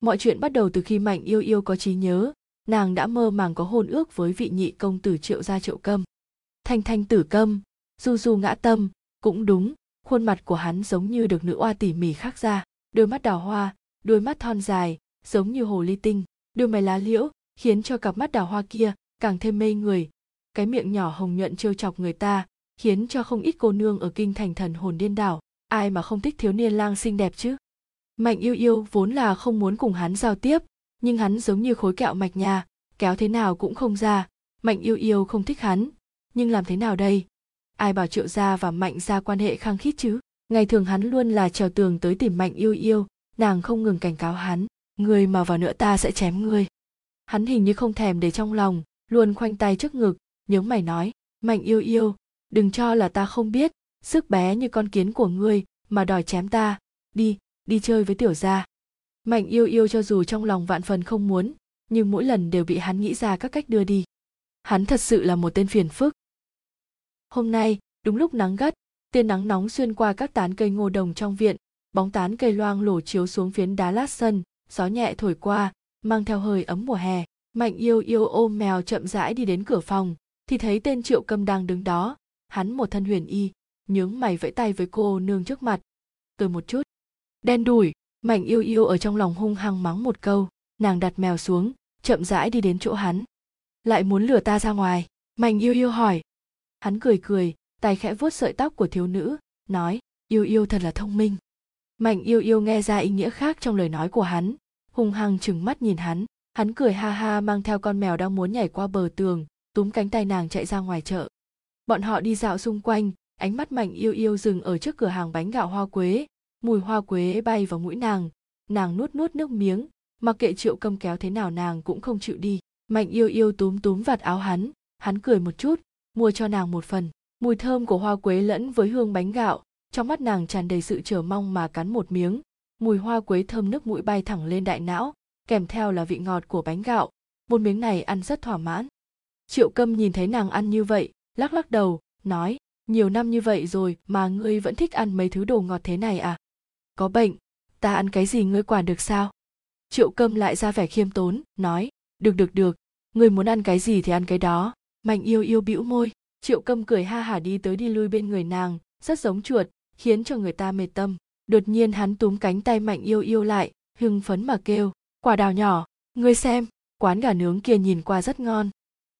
mọi chuyện bắt đầu từ khi mạnh yêu yêu có trí nhớ. Nàng đã mơ màng có hôn ước với vị nhị công tử triệu gia triệu câm. Thanh thanh tử câm, du du ngã tâm, cũng đúng, khuôn mặt của hắn giống như được nữ oa tỉ mỉ khắc ra. Đôi mắt đào hoa, đôi mắt thon dài, giống như hồ ly tinh. Đôi mày lá liễu, khiến cho cặp mắt đào hoa kia càng thêm mê người. Cái miệng nhỏ hồng nhuận trêu chọc người ta, khiến cho không ít cô nương ở kinh thành thần hồn điên đảo. Ai mà không thích thiếu niên lang xinh đẹp chứ? Mạnh yêu yêu vốn là không muốn cùng hắn giao tiếp, nhưng hắn giống như khối kẹo mạch nhà, kéo thế nào cũng không ra. Mạnh yêu yêu không thích hắn, nhưng làm thế nào đây? Ai bảo triệu gia và mạnh gia quan hệ khăng khít chứ? Ngày thường hắn luôn là trèo tường tới tìm mạnh yêu yêu, nàng không ngừng cảnh cáo hắn người mà vào nữa ta sẽ chém ngươi. Hắn hình như không thèm để trong lòng, luôn khoanh tay trước ngực nhớ mày nói, mạnh yêu yêu, đừng cho là ta không biết, sức bé như con kiến của ngươi mà đòi chém ta. Đi đi chơi với tiểu gia. Mạnh yêu yêu cho dù trong lòng vạn phần không muốn, nhưng mỗi lần đều bị hắn nghĩ ra các cách đưa đi. Hắn thật sự là một tên phiền phức. Hôm nay, đúng lúc nắng gắt, tia nắng nóng xuyên qua các tán cây ngô đồng trong viện, bóng tán cây loang lổ chiếu xuống phiến đá lát sân, gió nhẹ thổi qua, mang theo hơi ấm mùa hè. Mạnh yêu yêu ôm mèo chậm rãi đi đến cửa phòng, thì thấy tên triệu câm đang đứng đó, hắn một thân huyền y, nhướng mày vẫy tay với cô nương trước mặt. Tôi một chút đen đủi mạnh yêu yêu ở trong lòng hung hăng mắng một câu. Nàng đặt mèo xuống, chậm rãi đi đến chỗ hắn. Lại muốn lừa ta ra ngoài mạnh yêu yêu hỏi. Hắn cười cười, tay khẽ vuốt sợi tóc của thiếu nữ, nói, yêu yêu thật là thông minh. Mạnh yêu yêu nghe ra ý nghĩa khác trong lời nói của hắn, hung hăng trừng mắt nhìn hắn. Hắn cười ha ha mang theo con mèo đang muốn nhảy qua bờ tường, túm cánh tay nàng chạy ra ngoài chợ. Bọn họ đi dạo xung quanh, ánh mắt mạnh yêu yêu dừng ở trước cửa hàng bánh gạo hoa quế mùi hoa quế bay vào mũi nàng. Nàng nuốt nuốt nước miếng, mặc kệ triệu câm kéo thế nào nàng cũng không chịu đi. Mạnh yêu yêu túm túm vạt áo hắn hắn cười một chút, mua cho nàng một phần. Mùi thơm của hoa quế lẫn với hương bánh gạo, trong mắt nàng tràn đầy sự chờ mong mà cắn một miếng. Mùi hoa quế thơm nước mũi bay thẳng lên đại não, kèm theo là vị ngọt của bánh gạo. Một miếng này ăn rất thỏa mãn. Triệu câm nhìn thấy nàng ăn như vậy, lắc lắc đầu, nói, nhiều năm như vậy rồi mà ngươi vẫn thích ăn mấy thứ đồ ngọt thế này à? Có bệnh. Ta ăn cái gì ngươi quản được sao? Triệu câm lại ra vẻ khiêm tốn, nói, được được được. Ngươi muốn ăn cái gì thì ăn cái đó. Mạnh yêu yêu bĩu môi. Triệu câm cười ha hả đi tới đi lui bên người nàng, rất giống chuột, khiến cho người ta mệt tâm. Đột nhiên hắn túm cánh tay mạnh yêu yêu lại, hưng phấn mà kêu, quả đào nhỏ, ngươi xem, quán gà nướng kia nhìn qua rất ngon.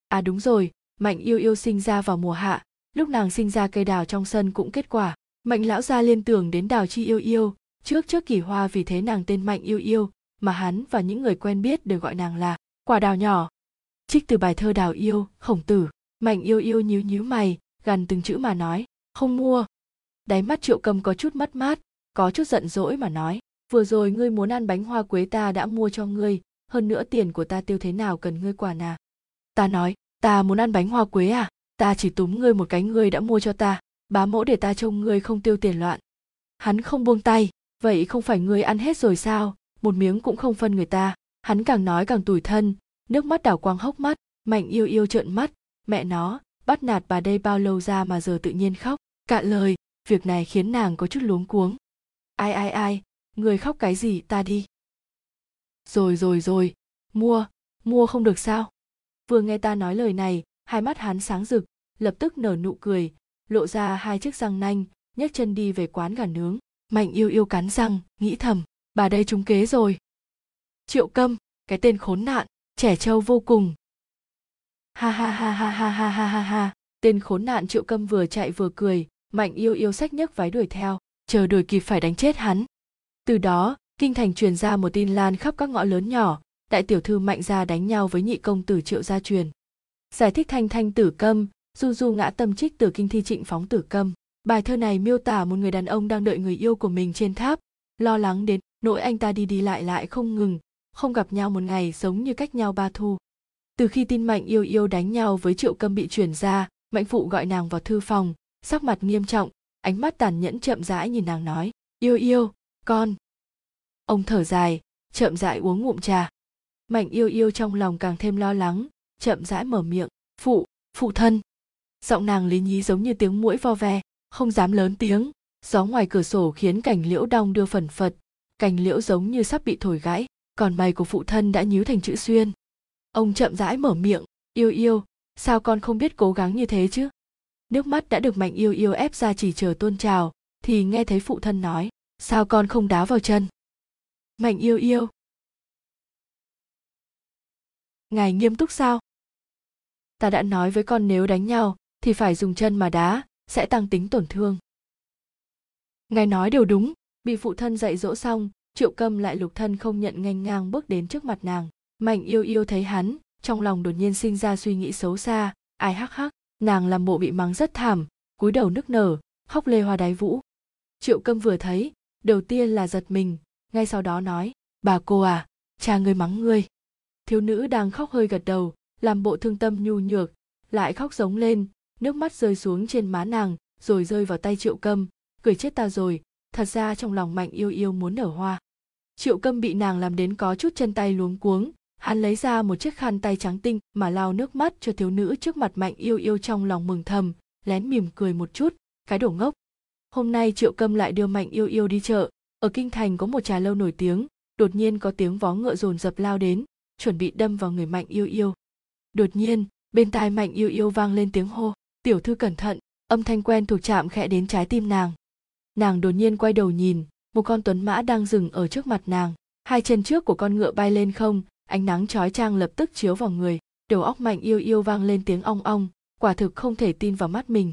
À đúng rồi, mạnh yêu yêu sinh ra vào mùa hạ, lúc nàng sinh ra cây đào trong sân cũng kết quả. Mạnh lão gia liên tưởng đến đào chi yêu yêu trước trước kỳ hoa vì thế nàng tên mạnh yêu yêu, mà hắn và những người quen biết đều gọi nàng là quả đào nhỏ. Trích từ bài thơ đào yêu, khổng tử, mạnh yêu yêu nhíu nhíu mày gần từng chữ mà nói, không mua. Đáy mắt triệu cầm có chút mất mát, có chút giận dỗi mà nói, vừa rồi ngươi muốn ăn bánh hoa quế ta đã mua cho ngươi, hơn nữa tiền của ta tiêu thế nào cần ngươi quản à? Ta nói, ta muốn ăn bánh hoa quế à? Ta chỉ túm ngươi một cái ngươi đã mua cho ta, bá mẫu để ta trông ngươi không tiêu tiền loạn. Hắn không buông tay vậy không phải ngươi ăn hết rồi sao? Một miếng cũng không phân người ta. Hắn càng nói càng tủi thân. Nước mắt đảo quang hốc mắt, mạnh yêu yêu trợn mắt. Mẹ nó, bắt nạt bà đây bao lâu ra mà giờ tự nhiên khóc? Cạn lời, việc này khiến nàng có chút luống cuống. Ai ai ai, người khóc cái gì ta đi? Rồi rồi rồi. Mua mua không được sao? Vừa nghe ta nói lời này, hai mắt hắn sáng rực, lập tức nở nụ cười, lộ ra hai chiếc răng nanh, nhấc chân đi về quán gà nướng mạnh yêu yêu cắn răng, nghĩ thầm, bà đây trúng kế rồi. Triệu câm, cái tên khốn nạn, trẻ trâu vô cùng. Ha ha ha ha ha ha ha ha ha, tên khốn nạn triệu câm vừa chạy vừa cười, mạnh yêu yêu sách nhấc váy đuổi theo, chờ đuổi kịp phải đánh chết hắn. Từ đó, kinh thành truyền ra một tin lan khắp các ngõ lớn nhỏ, đại tiểu thư mạnh gia đánh nhau với nhị công tử triệu gia truyền. Giải thích thanh thanh tử câm du du ngã tâm trích từ kinh thi trịnh phóng tử câm bài thơ này miêu tả một người đàn ông đang đợi người yêu của mình trên tháp. Lo lắng đến nỗi anh ta đi đi lại lại không ngừng, không gặp nhau một ngày giống như cách nhau ba thu. Từ khi tin mạnh yêu yêu đánh nhau với triệu câm bị chuyển ra mạnh phụ gọi nàng vào thư phòng, sắc mặt nghiêm trọng, ánh mắt tàn nhẫn chậm rãi nhìn nàng nói, yêu yêu, con. Ông thở dài, chậm rãi uống ngụm trà. Mạnh yêu yêu trong lòng càng thêm lo lắng, chậm rãi mở miệng, phụ phụ thân. Giọng nàng lý nhí giống như tiếng mũi vo ve không dám lớn tiếng. Gió ngoài cửa sổ khiến cành liễu đong đưa phần phật. Cành liễu giống như sắp bị thổi gãy, còn mày của phụ thân đã nhíu thành chữ xuyên. Ông chậm rãi mở miệng, yêu yêu, sao con không biết cố gắng như thế chứ? Nước mắt đã được mạnh yêu yêu ép ra chỉ chờ tôn trào thì nghe thấy phụ thân nói, sao con không đá vào chân? Mạnh yêu yêu. Ngài nghiêm túc sao? Ta đã nói với con nếu đánh nhau, thì phải dùng chân mà đá sẽ tăng tính tổn thương. Ngài nói đều đúng, bị phụ thân dạy dỗ xong, triệu câm lại lục thân không nhận nghênh ngang bước đến trước mặt nàng. Mạnh yêu yêu thấy hắn, trong lòng đột nhiên sinh ra suy nghĩ xấu xa, ai hắc hắc, nàng làm bộ bị mắng rất thảm, cúi đầu nức nở, khóc lê hoa đái vũ. Triệu câm vừa thấy, đầu tiên là giật mình, ngay sau đó nói, bà cô à cha ngươi mắng ngươi. Thiếu nữ đang khóc hơi gật đầu, làm bộ thương tâm nhu nhược, lại khóc giống lên nước mắt rơi xuống trên má nàng, rồi rơi vào tay triệu câm. Cười chết ta rồi, thật ra trong lòng mạnh yêu yêu muốn nở hoa. Triệu câm bị nàng làm đến có chút chân tay luống cuống. Hắn lấy ra một chiếc khăn tay trắng tinh mà lau nước mắt cho thiếu nữ trước mặt mạnh yêu yêu trong lòng mừng thầm, lén mỉm cười một chút. Cái đổ ngốc. Hôm nay triệu câm lại đưa mạnh yêu yêu đi chợ. Ở kinh thành có một trà lâu nổi tiếng. Đột nhiên có tiếng vó ngựa dồn dập lao đến, chuẩn bị đâm vào người mạnh yêu yêu. Đột nhiên, bên tai mạnh yêu yêu vang lên tiếng hô tiểu thư cẩn thận, âm thanh quen thuộc chạm khẽ đến trái tim nàng. Nàng đột nhiên quay đầu nhìn, một con tuấn mã đang dừng ở trước mặt nàng. Hai chân trước của con ngựa bay lên không, ánh nắng chói chang lập tức chiếu vào người, đầu óc mạnh yêu yêu vang lên tiếng ong ong, quả thực không thể tin vào mắt mình.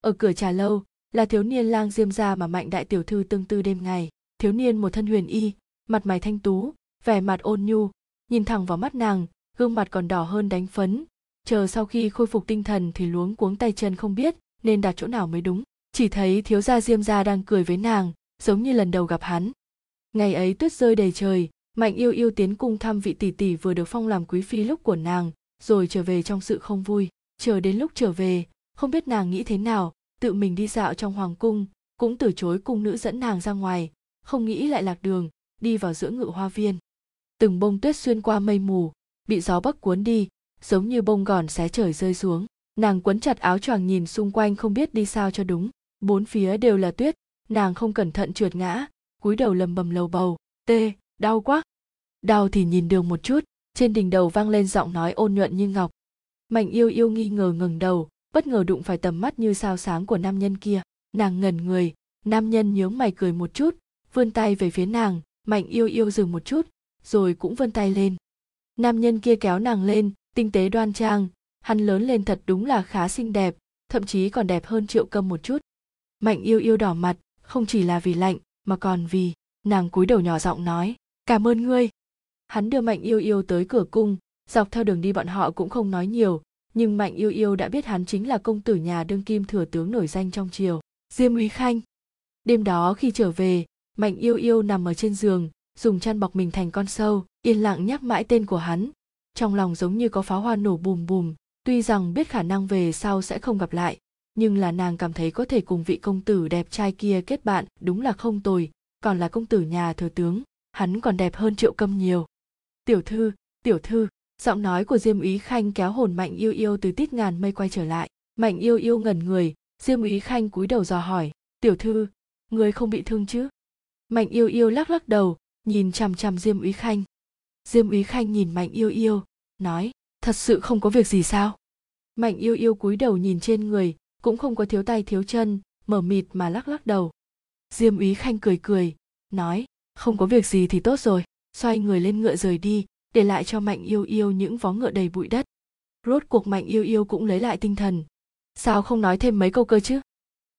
Ở cửa trà lâu, là thiếu niên lang diêm gia mà mạnh đại tiểu thư tương tư đêm ngày. Thiếu niên một thân huyền y, mặt mày thanh tú, vẻ mặt ôn nhu, nhìn thẳng vào mắt nàng, gương mặt còn đỏ hơn đánh phấn chờ sau khi khôi phục tinh thần thì luống cuống tay chân không biết nên đặt chỗ nào mới đúng. Chỉ thấy thiếu gia diêm gia đang cười với nàng, giống như lần đầu gặp hắn. Ngày ấy tuyết rơi đầy trời, mạnh yêu yêu tiến cung thăm vị tỷ tỷ vừa được phong làm quý phi lúc của nàng, rồi trở về trong sự không vui. Chờ đến lúc trở về, không biết nàng nghĩ thế nào, tự mình đi dạo trong hoàng cung, cũng từ chối cung nữ dẫn nàng ra ngoài, không nghĩ lại lạc đường, đi vào giữa ngự hoa viên. Từng bông tuyết xuyên qua mây mù, bị gió bắc cuốn đi giống như bông gòn xé trời rơi xuống. Nàng quấn chặt áo choàng nhìn xung quanh không biết đi sao cho đúng. Bốn phía đều là tuyết. Nàng không cẩn thận trượt ngã, cúi đầu lầm bầm lầu bầu. Tê, đau quá. Đau thì nhìn đường một chút. Trên đỉnh đầu vang lên giọng nói ôn nhuận như ngọc. Mạnh yêu yêu nghi ngờ ngừng đầu, bất ngờ đụng phải tầm mắt như sao sáng của nam nhân kia. Nàng ngẩn người. Nam nhân nhướng mày cười một chút, vươn tay về phía nàng. Mạnh yêu yêu dừng một chút, rồi cũng vươn tay lên. Nam nhân kia kéo nàng lên tinh tế đoan trang, hắn lớn lên thật đúng là khá xinh đẹp, thậm chí còn đẹp hơn triệu câm một chút. Mạnh yêu yêu đỏ mặt, không chỉ là vì lạnh, mà còn vì nàng cúi đầu nhỏ giọng nói, cảm ơn ngươi. Hắn đưa mạnh yêu yêu tới cửa cung, dọc theo đường đi bọn họ cũng không nói nhiều, nhưng mạnh yêu yêu đã biết hắn chính là công tử nhà đương kim thừa tướng nổi danh trong triều, diêm úy khanh. Đêm đó khi trở về, mạnh yêu yêu nằm ở trên giường, dùng chăn bọc mình thành con sâu, yên lặng nhắc mãi tên của hắn trong lòng giống như có pháo hoa nổ bùm bùm, tuy rằng biết khả năng về sau sẽ không gặp lại, nhưng là nàng cảm thấy có thể cùng vị công tử đẹp trai kia kết bạn đúng là không tồi, còn là công tử nhà thừa tướng, hắn còn đẹp hơn triệu câm nhiều. Tiểu thư tiểu thư, giọng nói của diêm úy khanh kéo hồn mạnh yêu yêu từ tít ngàn mây quay trở lại. Mạnh yêu yêu ngẩn người, diêm úy khanh cúi đầu dò hỏi, tiểu thư, người không bị thương chứ? Mạnh yêu yêu lắc lắc đầu, nhìn chằm chằm diêm úy khanh. Diêm úy khanh nhìn mạnh yêu yêu nói, thật sự không có việc gì sao? Mạnh yêu yêu cúi đầu nhìn trên người, cũng không có thiếu tay thiếu chân, mở mịt mà lắc lắc đầu. Diêm úy khanh cười cười, nói, không có việc gì thì tốt rồi, xoay người lên ngựa rời đi, để lại cho mạnh yêu yêu những vó ngựa đầy bụi đất. Rốt cuộc mạnh yêu yêu cũng lấy lại tinh thần. Sao không nói thêm mấy câu cơ chứ?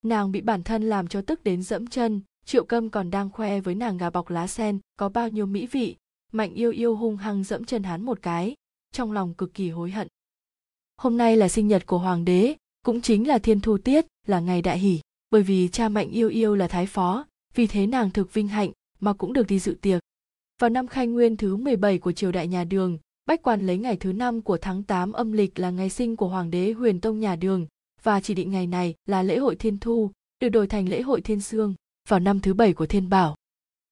Nàng bị bản thân làm cho tức đến dẫm chân, triệu câm còn đang khoe với nàng gà bọc lá sen, có bao nhiêu mỹ vị. Mạnh yêu yêu hung hăng dẫm chân hắn một cái trong lòng cực kỳ hối hận. Hôm nay là sinh nhật của hoàng đế, cũng chính là thiên thu tiết, là ngày đại hỷ, bởi vì cha mạnh yêu yêu là thái phó, vì thế nàng thực vinh hạnh mà cũng được đi dự tiệc. Vào năm khai nguyên thứ 17 của triều đại nhà đường, bách quan lấy ngày thứ năm của tháng 8 âm lịch là ngày sinh của hoàng đế huyền tông nhà đường, và chỉ định ngày này là lễ hội thiên thu, được đổi thành lễ hội thiên sương, vào năm thứ bảy của thiên bảo.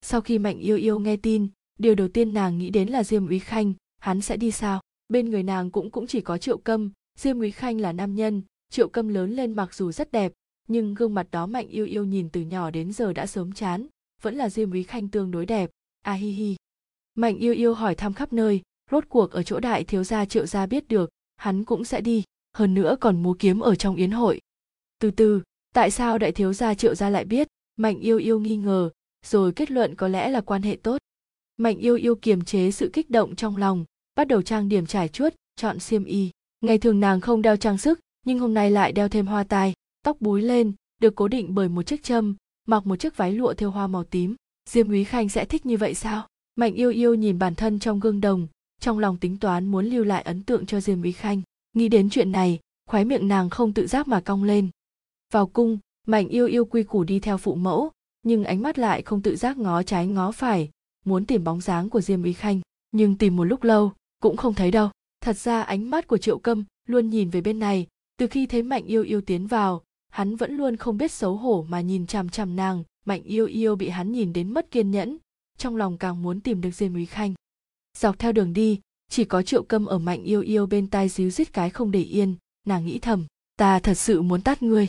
Sau khi mạnh yêu yêu nghe tin, điều đầu tiên nàng nghĩ đến là diêm úy khanh, hắn sẽ đi sao? Bên người nàng cũng cũng chỉ có triệu câm, diêm quý khanh là nam nhân. Triệu câm lớn lên mặc dù rất đẹp, nhưng gương mặt đó mạnh yêu yêu nhìn từ nhỏ đến giờ đã sớm chán, vẫn là diêm quý khanh tương đối đẹp. A hi hi. Mạnh yêu yêu hỏi thăm khắp nơi, rốt cuộc ở chỗ đại thiếu gia triệu gia biết được, hắn cũng sẽ đi, hơn nữa còn múa kiếm ở trong yến hội. Từ từ, tại sao đại thiếu gia triệu gia lại biết? Mạnh yêu yêu nghi ngờ, rồi kết luận có lẽ là quan hệ tốt. Mạnh yêu yêu kiềm chế sự kích động trong lòng bắt đầu trang điểm trải chuốt, chọn xiêm y. Ngày thường nàng không đeo trang sức, nhưng hôm nay lại đeo thêm hoa tai. Tóc búi lên, được cố định bởi một chiếc châm, mặc một chiếc váy lụa thêu hoa màu tím. Diêm úy khanh sẽ thích như vậy sao? Mạnh yêu yêu nhìn bản thân trong gương đồng, trong lòng tính toán muốn lưu lại ấn tượng cho diêm úy khanh. Nghĩ đến chuyện này, khóe miệng nàng không tự giác mà cong lên. Vào cung, mạnh yêu yêu quy củ đi theo phụ mẫu, nhưng ánh mắt lại không tự giác ngó trái ngó phải, muốn tìm bóng dáng của diêm úy khanh. Nhưng tìm một lúc lâu cũng không thấy đâu. Thật ra ánh mắt của triệu câm luôn nhìn về bên này. Từ khi thấy mạnh yêu yêu tiến vào, hắn vẫn luôn không biết xấu hổ mà nhìn chằm chằm nàng. Mạnh yêu yêu bị hắn nhìn đến mất kiên nhẫn, trong lòng càng muốn tìm được diêm úy khanh. Dọc theo đường đi, chỉ có triệu câm ở mạnh yêu yêu bên tai díu rít cái không để yên. Nàng nghĩ thầm, ta thật sự muốn tát ngươi.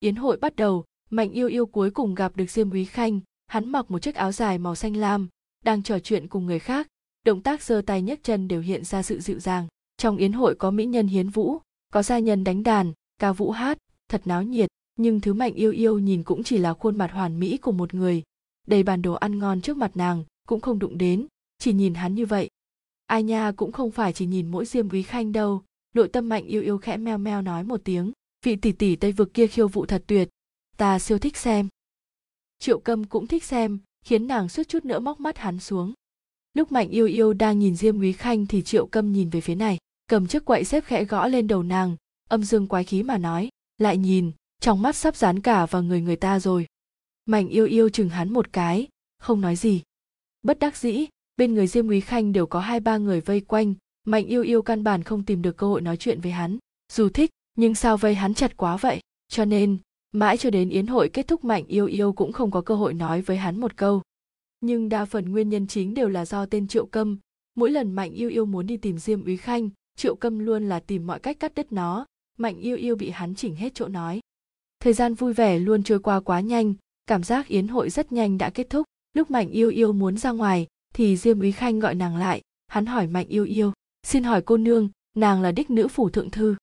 Yến hội bắt đầu, mạnh yêu yêu cuối cùng gặp được diêm úy khanh. Hắn mặc một chiếc áo dài màu xanh lam, đang trò chuyện cùng người khác động tác giơ tay nhấc chân đều hiện ra sự dịu dàng. Trong yến hội có mỹ nhân hiến vũ, có gia nhân đánh đàn, ca vũ hát, thật náo nhiệt, nhưng thứ mạnh yêu yêu nhìn cũng chỉ là khuôn mặt hoàn mỹ của một người. Đầy bàn đồ ăn ngon trước mặt nàng cũng không đụng đến, chỉ nhìn hắn như vậy. Ai nha cũng không phải chỉ nhìn mỗi diêm quý khanh đâu. Nội tâm mạnh yêu yêu khẽ meo meo nói một tiếng, vị tỷ tỷ tây vực kia khiêu vụ thật tuyệt, ta siêu thích xem. Triệu câm cũng thích xem, khiến nàng suýt chút nữa móc mắt hắn xuống lúc mạnh yêu yêu đang nhìn diêm quý khanh thì triệu câm nhìn về phía này, cầm chiếc quậy xếp khẽ gõ lên đầu nàng, âm dương quái khí mà nói, lại nhìn, trong mắt sắp dán cả vào người người ta rồi. Mạnh yêu yêu chừng hắn một cái, không nói gì. Bất đắc dĩ, bên người diêm quý khanh đều có hai ba người vây quanh, mạnh yêu yêu căn bản không tìm được cơ hội nói chuyện với hắn. Dù thích, nhưng sao vây hắn chặt quá vậy? Cho nên, mãi cho đến yến hội kết thúc mạnh yêu yêu cũng không có cơ hội nói với hắn một câu nhưng đa phần nguyên nhân chính đều là do tên triệu câm. Mỗi lần mạnh yêu yêu muốn đi tìm diêm úy khanh, triệu câm luôn là tìm mọi cách cắt đứt nó. Mạnh yêu yêu bị hắn chỉnh hết chỗ nói. Thời gian vui vẻ luôn trôi qua quá nhanh, cảm giác yến hội rất nhanh đã kết thúc. Lúc mạnh yêu yêu muốn ra ngoài, thì diêm úy khanh gọi nàng lại. Hắn hỏi mạnh yêu yêu, xin hỏi cô nương, nàng là đích nữ phủ thượng thư?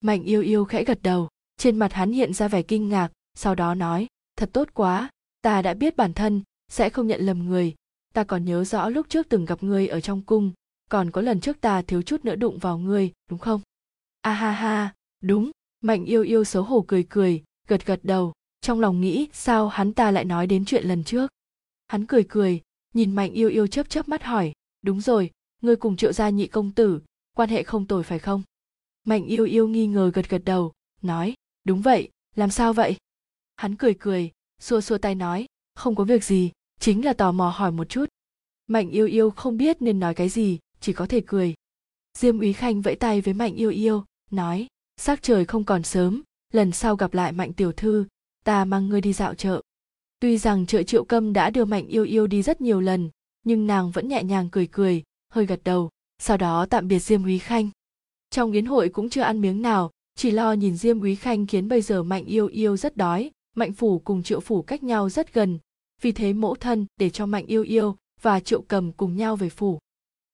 Mạnh yêu yêu khẽ gật đầu. Trên mặt hắn hiện ra vẻ kinh ngạc, sau đó nói, thật tốt quá, ta đã biết bản thân sẽ không nhận lầm người. Ta còn nhớ rõ lúc trước từng gặp ngươi ở trong cung, còn có lần trước ta thiếu chút nữa đụng vào ngươi, đúng không? A ha ha, đúng. Mạnh yêu yêu xấu hổ cười cười, gật gật đầu. Trong lòng nghĩ, sao hắn ta lại nói đến chuyện lần trước? Hắn cười cười, nhìn mạnh yêu yêu chớp chớp mắt hỏi. Đúng rồi, ngươi cùng triệu gia nhị công tử, quan hệ không tồi phải không? Mạnh yêu yêu nghi ngờ gật gật đầu, nói. Đúng vậy, làm sao vậy? Hắn cười cười, xua xua tay nói. Không có việc gì chính là tò mò hỏi một chút. Mạnh yêu yêu không biết nên nói cái gì, chỉ có thể cười. Diêm úy khanh vẫy tay với mạnh yêu yêu, nói, sắc trời không còn sớm, lần sau gặp lại mạnh tiểu thư, ta mang ngươi đi dạo chợ. Tuy rằng chợ triệu câm đã đưa mạnh yêu yêu đi rất nhiều lần, nhưng nàng vẫn nhẹ nhàng cười cười, hơi gật đầu, sau đó tạm biệt diêm úy khanh. Trong yến hội cũng chưa ăn miếng nào, chỉ lo nhìn diêm úy khanh khiến bây giờ mạnh yêu yêu rất đói, mạnh phủ cùng triệu phủ cách nhau rất gần vì thế mẫu thân để cho mạnh yêu yêu và triệu cầm cùng nhau về phủ.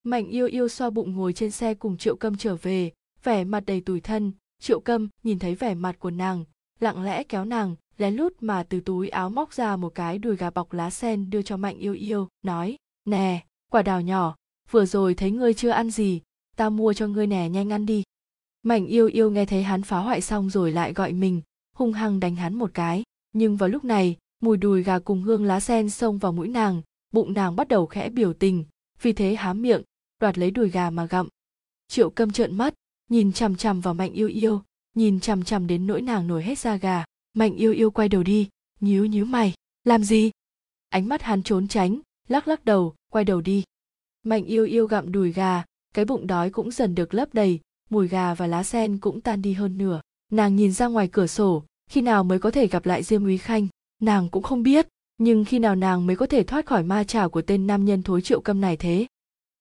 Mạnh yêu yêu xoa bụng ngồi trên xe cùng triệu cầm trở về, vẻ mặt đầy tủi thân. Triệu cầm nhìn thấy vẻ mặt của nàng, lặng lẽ kéo nàng, lén lút mà từ túi áo móc ra một cái đùi gà bọc lá sen đưa cho mạnh yêu yêu, nói, nè, quả đào nhỏ, vừa rồi thấy ngươi chưa ăn gì, ta mua cho ngươi nè, nhanh ăn đi. Mạnh yêu yêu nghe thấy hắn phá hoại xong rồi lại gọi mình, hung hăng đánh hắn một cái. Nhưng vào lúc này mùi đùi gà cùng hương lá sen xông vào mũi nàng, bụng nàng bắt đầu khẽ biểu tình, vì thế hám miệng, đoạt lấy đùi gà mà gặm. Triệu câm trợn mắt, nhìn chằm chằm vào mạnh yêu yêu, nhìn chằm chằm đến nỗi nàng nổi hết da gà. Mạnh yêu yêu quay đầu đi, nhíu nhíu mày, làm gì? Ánh mắt hắn trốn tránh, lắc lắc đầu, quay đầu đi. Mạnh yêu yêu gặm đùi gà, cái bụng đói cũng dần được lấp đầy, mùi gà và lá sen cũng tan đi hơn nửa. Nàng nhìn ra ngoài cửa sổ, khi nào mới có thể gặp lại diêm úy khanh? Nàng cũng không biết, nhưng khi nào nàng mới có thể thoát khỏi ma trảo của tên nam nhân thối triệu câm này thế?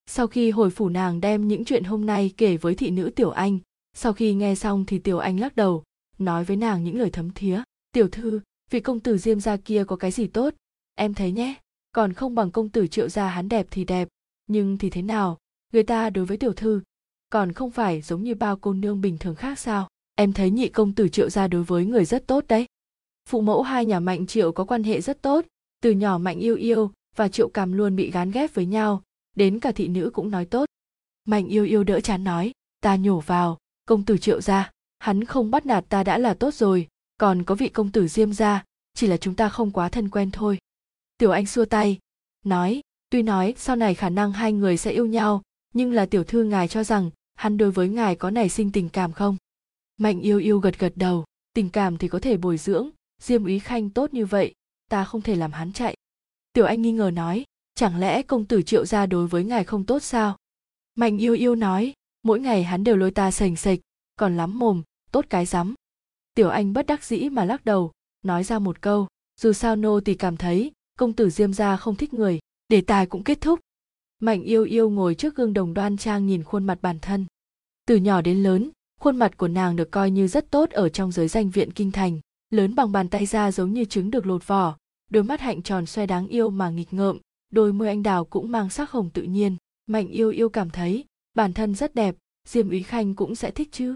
Sau khi hồi phủ nàng đem những chuyện hôm nay kể với thị nữ tiểu anh, sau khi nghe xong thì tiểu anh lắc đầu, nói với nàng những lời thấm thía. Tiểu thư, vị công tử diêm gia kia có cái gì tốt? Em thấy nhé, còn không bằng công tử triệu gia hắn đẹp thì đẹp, nhưng thì thế nào? Người ta đối với tiểu thư, còn không phải giống như bao cô nương bình thường khác sao? Em thấy nhị công tử triệu gia đối với người rất tốt đấy phụ mẫu hai nhà mạnh triệu có quan hệ rất tốt, từ nhỏ mạnh yêu yêu và triệu cảm luôn bị gán ghép với nhau, đến cả thị nữ cũng nói tốt. Mạnh yêu yêu đỡ chán nói, ta nhổ vào, công tử triệu gia hắn không bắt nạt ta đã là tốt rồi, còn có vị công tử diêm gia chỉ là chúng ta không quá thân quen thôi. Tiểu anh xua tay, nói, tuy nói sau này khả năng hai người sẽ yêu nhau, nhưng là tiểu thư ngài cho rằng hắn đối với ngài có nảy sinh tình cảm không? Mạnh yêu yêu gật gật đầu, tình cảm thì có thể bồi dưỡng diêm úy khanh tốt như vậy, ta không thể làm hắn chạy. Tiểu anh nghi ngờ nói, chẳng lẽ công tử triệu gia đối với ngài không tốt sao? Mạnh yêu yêu nói, mỗi ngày hắn đều lôi ta sành sạch, còn lắm mồm, tốt cái rắm. Tiểu anh bất đắc dĩ mà lắc đầu, nói ra một câu, dù sao nô thì cảm thấy, công tử diêm gia không thích người, đề tài cũng kết thúc. Mạnh yêu yêu ngồi trước gương đồng đoan trang nhìn khuôn mặt bản thân. Từ nhỏ đến lớn, khuôn mặt của nàng được coi như rất tốt ở trong giới danh viện kinh thành lớn bằng bàn tay ra giống như trứng được lột vỏ, đôi mắt hạnh tròn xoe đáng yêu mà nghịch ngợm, đôi môi anh đào cũng mang sắc hồng tự nhiên, mạnh yêu yêu cảm thấy, bản thân rất đẹp, diêm úy khanh cũng sẽ thích chứ.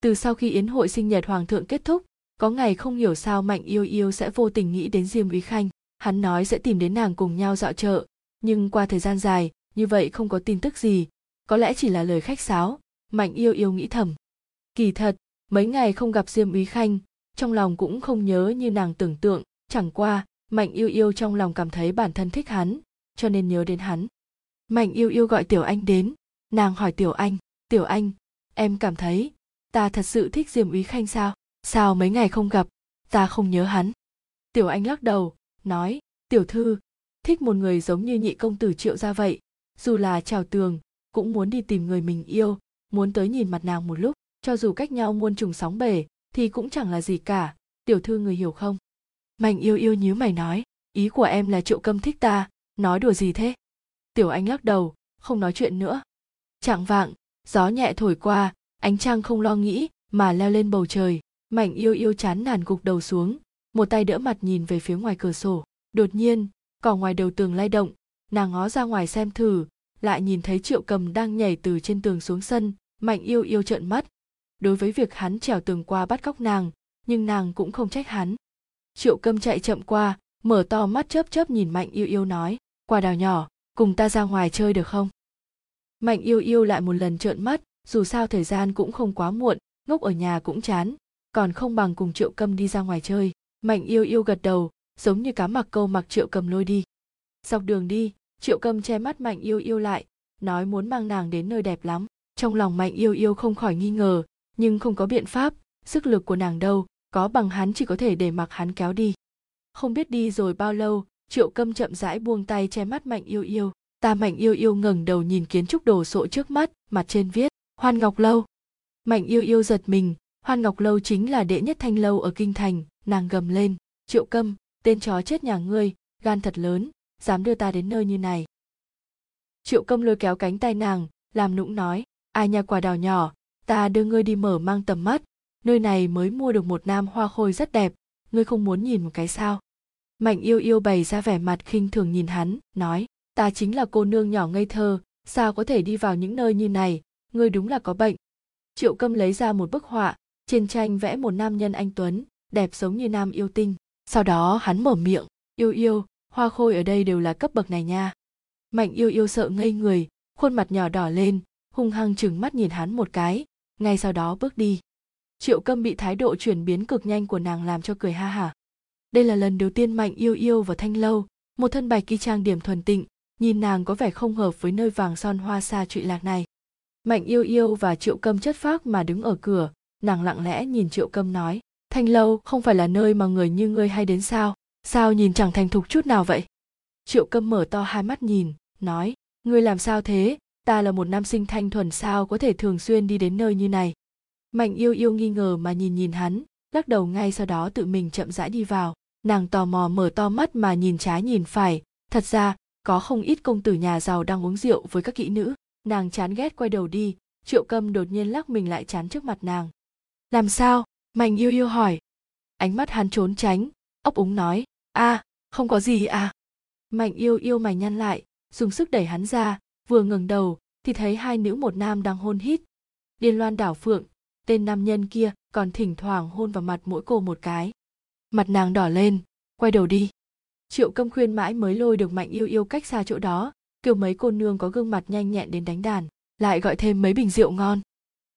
Từ sau khi yến hội sinh nhật hoàng thượng kết thúc, có ngày không hiểu sao mạnh yêu yêu sẽ vô tình nghĩ đến diêm úy khanh, hắn nói sẽ tìm đến nàng cùng nhau dạo chợ, nhưng qua thời gian dài, như vậy không có tin tức gì, có lẽ chỉ là lời khách sáo, mạnh yêu yêu nghĩ thầm. Kỳ thật, mấy ngày không gặp diêm úy khanh trong lòng cũng không nhớ như nàng tưởng tượng, chẳng qua, mạnh yêu yêu trong lòng cảm thấy bản thân thích hắn, cho nên nhớ đến hắn. Mạnh yêu yêu gọi tiểu anh đến, nàng hỏi tiểu anh tiểu anh, em cảm thấy ta thật sự thích diêm úy khanh sao? Sao mấy ngày không gặp, ta không nhớ hắn? Tiểu anh lắc đầu, nói, tiểu thư, thích một người giống như nhị công tử triệu ra vậy, dù là trào tường, cũng muốn đi tìm người mình yêu, muốn tới nhìn mặt nàng một lúc, cho dù cách nhau muôn trùng sóng bể thì cũng chẳng là gì cả. Tiểu thư người hiểu không? Mạnh yêu yêu nhíu mày nói, ý của em là triệu câm thích ta, nói đùa gì thế? Tiểu anh lắc đầu, không nói chuyện nữa. Trạng vạng, gió nhẹ thổi qua, ánh trăng không lo nghĩ mà leo lên bầu trời. Mạnh yêu yêu chán nản gục đầu xuống, một tay đỡ mặt nhìn về phía ngoài cửa sổ. Đột nhiên, cỏ ngoài đầu tường lay động, nàng ngó ra ngoài xem thử, lại nhìn thấy triệu cầm đang nhảy từ trên tường xuống sân. Mạnh yêu yêu trợn mắt đối với việc hắn trèo tường qua bắt cóc nàng, nhưng nàng cũng không trách hắn. Triệu câm chạy chậm qua, mở to mắt chớp chớp nhìn mạnh yêu yêu nói, quả đào nhỏ, cùng ta ra ngoài chơi được không? Mạnh yêu yêu lại một lần trợn mắt, dù sao thời gian cũng không quá muộn, ngốc ở nhà cũng chán, còn không bằng cùng triệu câm đi ra ngoài chơi. Mạnh yêu yêu gật đầu, giống như cá mặc câu mặc triệu cầm lôi đi. Dọc đường đi, triệu cầm che mắt mạnh yêu yêu lại, nói muốn mang nàng đến nơi đẹp lắm. Trong lòng mạnh yêu yêu không khỏi nghi ngờ nhưng không có biện pháp, sức lực của nàng đâu, có bằng hắn chỉ có thể để mặc hắn kéo đi. Không biết đi rồi bao lâu, triệu câm chậm rãi buông tay che mắt mạnh yêu yêu. Ta mạnh yêu yêu ngẩng đầu nhìn kiến trúc đồ sộ trước mắt, mặt trên viết, hoan ngọc lâu. Mạnh yêu yêu giật mình, hoan ngọc lâu chính là đệ nhất thanh lâu ở kinh thành. Nàng gầm lên, triệu câm, tên chó chết nhà ngươi, gan thật lớn, dám đưa ta đến nơi như này. Triệu câm lôi kéo cánh tay nàng, làm nũng nói, ai nhà quả đào nhỏ ta đưa ngươi đi mở mang tầm mắt. Nơi này mới mua được một nam hoa khôi rất đẹp. Ngươi không muốn nhìn một cái sao? Mạnh yêu yêu bày ra vẻ mặt khinh thường nhìn hắn, nói, ta chính là cô nương nhỏ ngây thơ, sao có thể đi vào những nơi như này? Ngươi đúng là có bệnh. Triệu câm lấy ra một bức họa, trên tranh vẽ một nam nhân anh tuấn, đẹp giống như nam yêu tinh. Sau đó hắn mở miệng, yêu yêu, hoa khôi ở đây đều là cấp bậc này nha. Mạnh yêu yêu sợ ngây người, khuôn mặt nhỏ đỏ lên, hung hăng chừng mắt nhìn hắn một cái ngay sau đó bước đi. Triệu câm bị thái độ chuyển biến cực nhanh của nàng làm cho cười ha hả. Đây là lần đầu tiên mạnh yêu yêu và thanh lâu, một thân bạch kỳ trang điểm thuần tịnh, nhìn nàng có vẻ không hợp với nơi vàng son hoa xa trụy lạc này. Mạnh yêu yêu và triệu câm chất phác mà đứng ở cửa, nàng lặng lẽ nhìn triệu câm nói, thanh lâu, không phải là nơi mà người như ngươi hay đến sao? Sao nhìn chẳng thành thục chút nào vậy? Triệu câm mở to hai mắt nhìn, nói, ngươi làm sao thế? Ta là một nam sinh thanh thuần sao có thể thường xuyên đi đến nơi như này? Mạnh yêu yêu nghi ngờ mà nhìn nhìn hắn lắc đầu ngay sau đó tự mình chậm rãi đi vào. Nàng tò mò mở to mắt mà nhìn trái nhìn phải. Thật ra có không ít công tử nhà giàu đang uống rượu với các kỹ nữ. Nàng chán ghét quay đầu đi triệu câm đột nhiên lắc mình lại chán trước mặt nàng. Làm sao? Mạnh yêu yêu hỏi. Ánh mắt hắn trốn tránh ấp úng nói. A à, không có gì à. Mạnh yêu yêu mày nhăn lại dùng sức đẩy hắn ra vừa ngẩng đầu thì thấy hai nữ một nam đang hôn hít. Điên loan đảo phượng, tên nam nhân kia còn thỉnh thoảng hôn vào mặt mỗi cô một cái. Mặt nàng đỏ lên, quay đầu đi. Triệu câm khuyên mãi mới lôi được mạnh yêu yêu cách xa chỗ đó, kêu mấy cô nương có gương mặt nhanh nhẹn đến đánh đàn, lại gọi thêm mấy bình rượu ngon.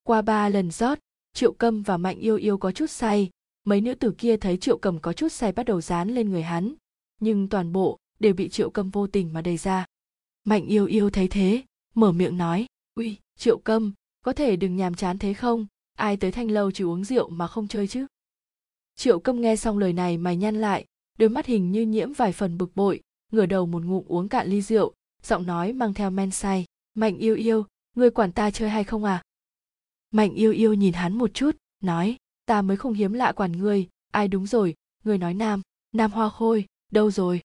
Qua ba lần rót, triệu câm và mạnh yêu yêu có chút say, mấy nữ tử kia thấy triệu cầm có chút say bắt đầu dán lên người hắn, nhưng toàn bộ đều bị triệu câm vô tình mà đầy ra mạnh yêu yêu thấy thế, mở miệng nói, uy, triệu câm, có thể đừng nhàm chán thế không? Ai tới thanh lâu chỉ uống rượu mà không chơi chứ? Triệu câm nghe xong lời này mày nhăn lại, đôi mắt hình như nhiễm vài phần bực bội, ngửa đầu một ngụm uống cạn ly rượu, giọng nói mang theo men say, mạnh yêu yêu, người quản ta chơi hay không à? Mạnh yêu yêu nhìn hắn một chút, nói, ta mới không hiếm lạ quản ngươi, ai đúng rồi người nói nam nam hoa khôi, đâu rồi?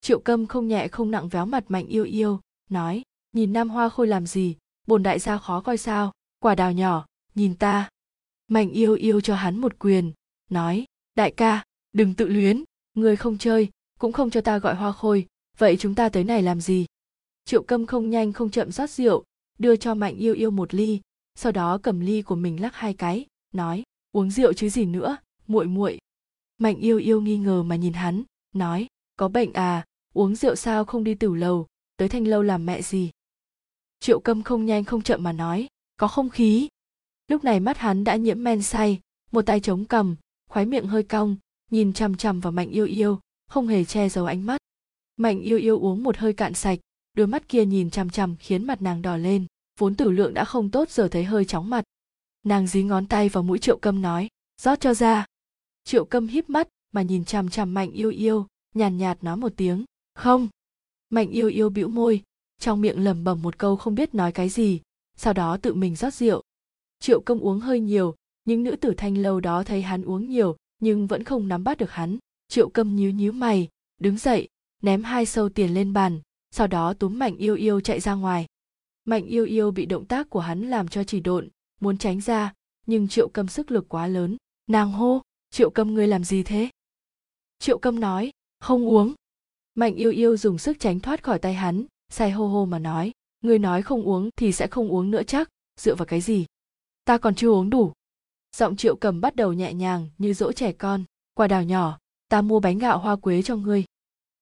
Triệu câm không nhẹ không nặng véo mặt mạnh yêu yêu, nói, nhìn nam hoa khôi làm gì? Bồn đại gia khó coi sao? Quả đào nhỏ, nhìn ta. Mạnh yêu yêu cho hắn một quyền, nói, đại ca, đừng tự luyến, người không chơi, cũng không cho ta gọi hoa khôi, vậy chúng ta tới này làm gì? Triệu câm không nhanh không chậm rót rượu, đưa cho mạnh yêu yêu một ly, sau đó cầm ly của mình lắc hai cái, nói, uống rượu chứ gì nữa, muội muội. Mạnh yêu yêu nghi ngờ mà nhìn hắn, nói có bệnh à uống rượu sao không đi tử lầu, tới thanh lâu làm mẹ gì? Triệu câm không nhanh không chậm mà nói, có không khí? Lúc này mắt hắn đã nhiễm men say, một tay chống cầm khoái miệng hơi cong, nhìn chằm chằm vào mạnh yêu yêu, không hề che giấu ánh mắt. Mạnh yêu yêu uống một hơi cạn sạch, đôi mắt kia nhìn chằm chằm khiến mặt nàng đỏ lên, vốn tử lượng đã không tốt giờ thấy hơi chóng mặt. Nàng dí ngón tay vào mũi triệu câm nói, rót cho ra. Triệu câm híp mắt mà nhìn chằm chằm mạnh yêu yêu nhàn nhạt nói một tiếng, không. Mạnh yêu yêu bĩu môi, trong miệng lẩm bẩm một câu không biết nói cái gì, sau đó tự mình rót rượu. Triệu công uống hơi nhiều, những nữ tử thanh lâu đó thấy hắn uống nhiều, nhưng vẫn không nắm bắt được hắn. Triệu câm nhíu nhíu mày, đứng dậy, ném hai sâu tiền lên bàn, sau đó túm mạnh yêu yêu chạy ra ngoài. Mạnh yêu yêu bị động tác của hắn làm cho chỉ độn, muốn tránh ra, nhưng triệu câm sức lực quá lớn. Nàng hô, triệu câm ngươi làm gì thế? Triệu câm nói không uống. Mạnh yêu yêu dùng sức tránh thoát khỏi tay hắn, say hô hô mà nói, ngươi nói không uống thì sẽ không uống nữa chắc, dựa vào cái gì? Ta còn chưa uống đủ. Giọng triệu cầm bắt đầu nhẹ nhàng như dỗ trẻ con, quả đào nhỏ, ta mua bánh gạo hoa quế cho ngươi.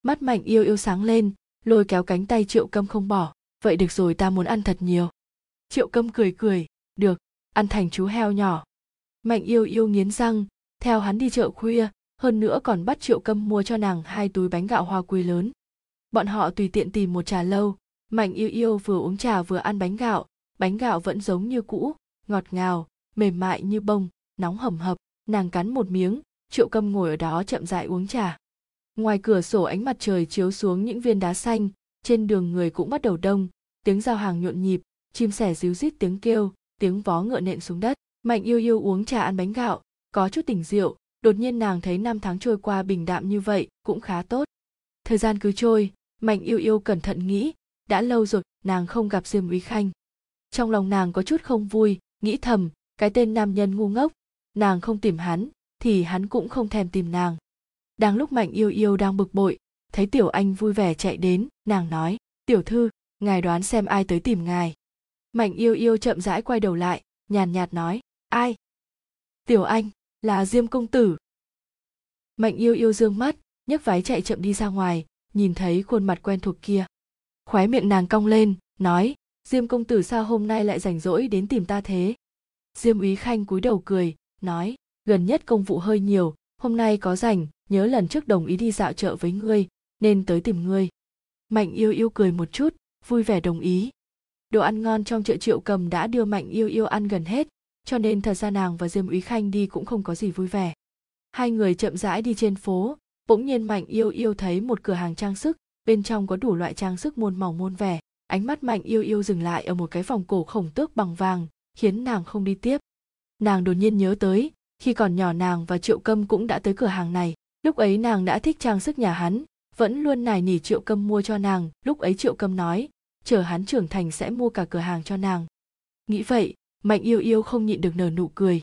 Mắt mạnh yêu yêu sáng lên, lôi kéo cánh tay triệu cầm không bỏ, vậy được rồi, ta muốn ăn thật nhiều. Triệu cầm cười cười, được, ăn thành chú heo nhỏ. Mạnh yêu yêu nghiến răng, theo hắn đi chợ khuya hơn nữa còn bắt triệu câm mua cho nàng hai túi bánh gạo hoa quế lớn. Bọn họ tùy tiện tìm một trà lâu, mạnh yêu yêu vừa uống trà vừa ăn bánh gạo bánh gạo vẫn giống như cũ, ngọt ngào, mềm mại như bông, nóng hầm hập. Nàng cắn một miếng, triệu câm ngồi ở đó chậm rãi uống trà. Ngoài cửa sổ ánh mặt trời chiếu xuống những viên đá xanh, trên đường người cũng bắt đầu đông, tiếng giao hàng nhộn nhịp, chim sẻ ríu rít tiếng kêu, tiếng vó ngựa nện xuống đất. Mạnh yêu yêu uống trà ăn bánh gạo, có chút tỉnh rượu đột nhiên nàng thấy năm tháng trôi qua bình đạm như vậy, cũng khá tốt. Thời gian cứ trôi, mạnh yêu yêu cẩn thận nghĩ, đã lâu rồi, nàng không gặp diêm úy khanh. Trong lòng nàng có chút không vui, nghĩ thầm, cái tên nam nhân ngu ngốc, nàng không tìm hắn, thì hắn cũng không thèm tìm nàng. Đang lúc mạnh yêu yêu đang bực bội, thấy tiểu anh vui vẻ chạy đến, nàng nói, tiểu thư, ngài đoán xem ai tới tìm ngài. Mạnh yêu yêu chậm rãi quay đầu lại, nhàn nhạt nói, ai? Tiểu anh là diêm công tử. Mạnh yêu yêu dương mắt, nhấc váy chạy chậm đi ra ngoài, nhìn thấy khuôn mặt quen thuộc kia. Khóe miệng nàng cong lên, nói, diêm công tử sao hôm nay lại rảnh rỗi đến tìm ta thế? Diêm úy khanh cúi đầu cười, nói, gần nhất công vụ hơi nhiều, hôm nay có rảnh, nhớ lần trước đồng ý đi dạo chợ với ngươi, nên tới tìm ngươi. Mạnh yêu yêu cười một chút, vui vẻ đồng ý. Đồ ăn ngon trong chợ triệu cầm đã đưa mạnh yêu yêu ăn gần hết cho nên thật ra nàng và diêm úy khanh đi cũng không có gì vui vẻ. Hai người chậm rãi đi trên phố, bỗng nhiên mạnh yêu yêu thấy một cửa hàng trang sức, bên trong có đủ loại trang sức muôn màu muôn vẻ. Ánh mắt mạnh yêu yêu dừng lại ở một cái vòng cổ khổng tước bằng vàng, khiến nàng không đi tiếp. Nàng đột nhiên nhớ tới, khi còn nhỏ nàng và triệu câm cũng đã tới cửa hàng này. Lúc ấy nàng đã thích trang sức nhà hắn, vẫn luôn nài nỉ triệu câm mua cho nàng. Lúc ấy triệu câm nói, chờ hắn trưởng thành sẽ mua cả cửa hàng cho nàng. Nghĩ vậy mạnh yêu yêu không nhịn được nở nụ cười.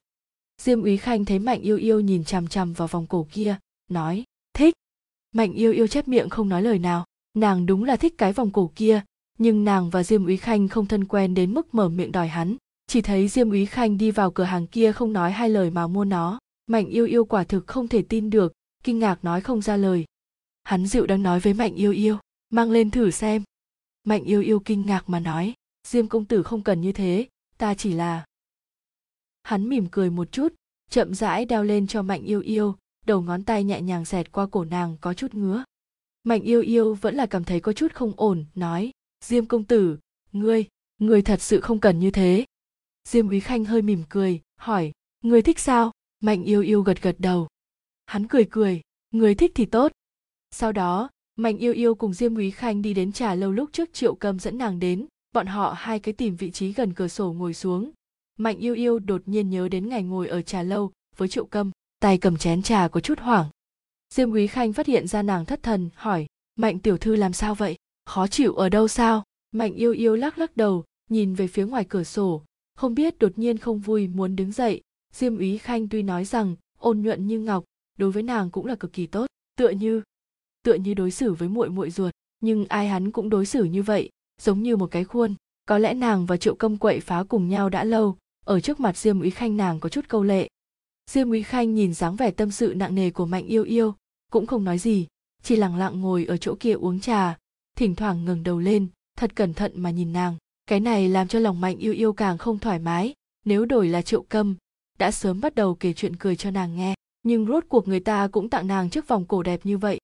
Diêm úy khanh thấy mạnh yêu yêu nhìn chằm chằm vào vòng cổ kia, nói, thích. Mạnh yêu yêu chép miệng không nói lời nào. Nàng đúng là thích cái vòng cổ kia, nhưng nàng và diêm úy khanh không thân quen đến mức mở miệng đòi hắn. Chỉ thấy diêm úy khanh đi vào cửa hàng kia không nói hai lời mà mua nó. Mạnh yêu yêu quả thực không thể tin được, kinh ngạc nói không ra lời. Hắn dịu đang nói với mạnh yêu yêu, mang lên thử xem. Mạnh yêu yêu kinh ngạc mà nói, diêm công tử không cần như thế ta chỉ là hắn mỉm cười một chút, chậm rãi đeo lên cho mạnh yêu yêu, đầu ngón tay nhẹ nhàng xẹt qua cổ nàng có chút ngứa. Mạnh yêu yêu vẫn là cảm thấy có chút không ổn, nói, diêm công tử, ngươi ngươi thật sự không cần như thế. Diêm úy khanh hơi mỉm cười, hỏi, ngươi thích sao? Mạnh yêu yêu gật gật đầu. Hắn cười cười người thích thì tốt. Sau đó, mạnh yêu yêu cùng diêm úy khanh đi đến trà lâu lúc trước triệu cầm dẫn nàng đến bọn họ hai cái tìm vị trí gần cửa sổ ngồi xuống. Mạnh yêu yêu đột nhiên nhớ đến ngày ngồi ở trà lâu với triệu cầm tay cầm chén trà có chút hoảng. Diêm quý khanh phát hiện ra nàng thất thần, hỏi, mạnh tiểu thư làm sao vậy? Khó chịu ở đâu sao? Mạnh yêu yêu lắc lắc đầu, nhìn về phía ngoài cửa sổ, không biết đột nhiên không vui muốn đứng dậy. Diêm úy khanh tuy nói rằng ôn nhuận như ngọc, đối với nàng cũng là cực kỳ tốt, tựa như tựa như đối xử với muội muội ruột, nhưng ai hắn cũng đối xử như vậy giống như một cái khuôn. Có lẽ nàng và triệu công quậy phá cùng nhau đã lâu, ở trước mặt diêm úy khanh nàng có chút câu lệ. Diêm úy khanh nhìn dáng vẻ tâm sự nặng nề của mạnh yêu yêu, cũng không nói gì, chỉ lặng lặng ngồi ở chỗ kia uống trà, thỉnh thoảng ngẩng đầu lên, thật cẩn thận mà nhìn nàng. Cái này làm cho lòng mạnh yêu yêu càng không thoải mái, nếu đổi là triệu câm, đã sớm bắt đầu kể chuyện cười cho nàng nghe. Nhưng rốt cuộc người ta cũng tặng nàng chiếc vòng cổ đẹp như vậy.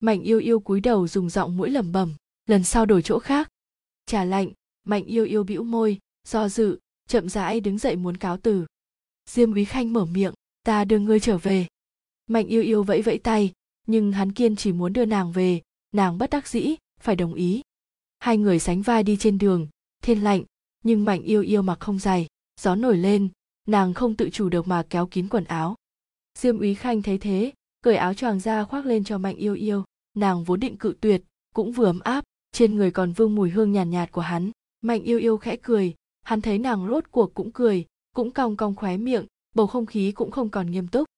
Mạnh yêu yêu cúi đầu dùng giọng mũi lẩm bẩm, lần sau đổi chỗ khác trà lạnh, mạnh yêu yêu bĩu môi, do dự, chậm rãi đứng dậy muốn cáo từ. Diêm úy khanh mở miệng, ta đưa ngươi trở về. Mạnh yêu yêu vẫy vẫy tay, nhưng hắn kiên chỉ muốn đưa nàng về, nàng bất đắc dĩ, phải đồng ý. Hai người sánh vai đi trên đường, thiên lạnh, nhưng mạnh yêu yêu mặc không dày gió nổi lên, nàng không tự chủ được mà kéo kín quần áo. Diêm úy khanh thấy thế, cởi áo choàng ra khoác lên cho mạnh yêu yêu, nàng vốn định cự tuyệt, cũng vừa ấm áp trên người còn vương mùi hương nhàn nhạt, nhạt của hắn. Mạnh yêu yêu khẽ cười. Hắn thấy nàng rốt cuộc cũng cười cũng cong cong khóe miệng bầu không khí cũng không còn nghiêm túc.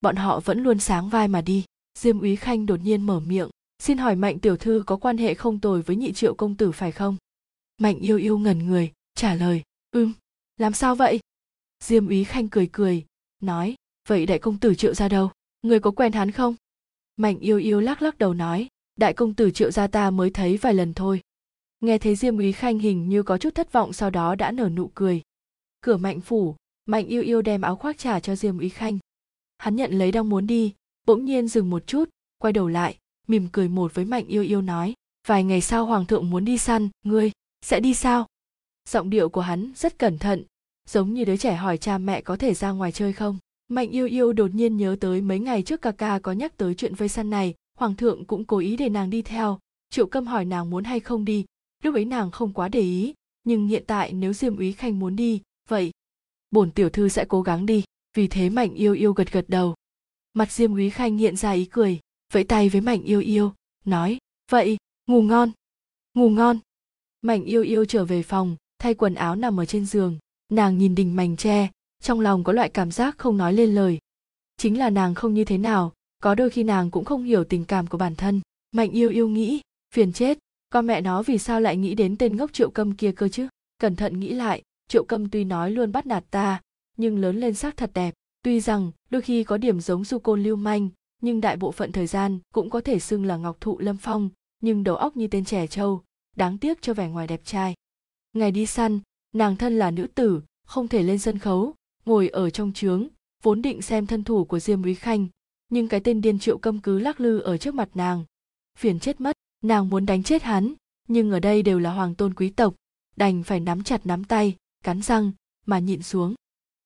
Bọn họ vẫn luôn sáng vai mà đi. Diêm úy khanh đột nhiên mở miệng xin hỏi mạnh tiểu thư có quan hệ không tồi với nhị triệu công tử phải không? Mạnh yêu yêu ngẩn người trả lời ưm làm sao vậy? Diêm úy khanh cười cười nói vậy đại công tử triệu ra đâu? Người có quen hắn không? Mạnh yêu yêu lắc lắc đầu nói đại công tử triệu gia ta mới thấy vài lần thôi. Nghe thấy diêm úy khanh hình như có chút thất vọng sau đó đã nở nụ cười. Cửa mạnh phủ, mạnh yêu yêu đem áo khoác trả cho diêm úy khanh. Hắn nhận lấy đang muốn đi, bỗng nhiên dừng một chút, quay đầu lại, mỉm cười một với mạnh yêu yêu nói, vài ngày sau hoàng thượng muốn đi săn, ngươi sẽ đi sao? Giọng điệu của hắn rất cẩn thận, giống như đứa trẻ hỏi cha mẹ có thể ra ngoài chơi không. Mạnh yêu yêu đột nhiên nhớ tới mấy ngày trước ca ca có nhắc tới chuyện vây săn này hoàng thượng cũng cố ý để nàng đi theo. Triệu câm hỏi nàng muốn hay không đi. Lúc ấy nàng không quá để ý, nhưng hiện tại nếu diêm úy khanh muốn đi, vậy bổn tiểu thư sẽ cố gắng đi, vì thế mạnh yêu yêu gật gật đầu. Mặt diêm úy khanh hiện ra ý cười, vẫy tay với mạnh yêu yêu, nói, vậy, ngủ ngon ngủ ngon. Mạnh yêu yêu trở về phòng, thay quần áo nằm ở trên giường. Nàng nhìn đình mảnh tre, trong lòng có loại cảm giác không nói lên lời. Chính là nàng không như thế nào có đôi khi nàng cũng không hiểu tình cảm của bản thân. Mạnh yêu yêu nghĩ, phiền chết, con mẹ nó vì sao lại nghĩ đến tên ngốc triệu câm kia cơ chứ? Cẩn thận nghĩ lại, triệu câm tuy nói luôn bắt nạt ta, nhưng lớn lên sắc thật đẹp. Tuy rằng, đôi khi có điểm giống du côn lưu manh, nhưng đại bộ phận thời gian cũng có thể xưng là ngọc thụ lâm phong, nhưng đầu óc như tên trẻ trâu, đáng tiếc cho vẻ ngoài đẹp trai. Ngày đi săn, nàng thân là nữ tử, không thể lên sân khấu, ngồi ở trong trướng, vốn định xem thân thủ của diêm úy khanh nhưng cái tên điên triệu câm cứ lắc lư ở trước mặt nàng. Phiền chết mất, nàng muốn đánh chết hắn, nhưng ở đây đều là hoàng tôn quý tộc, đành phải nắm chặt nắm tay, cắn răng, mà nhịn xuống.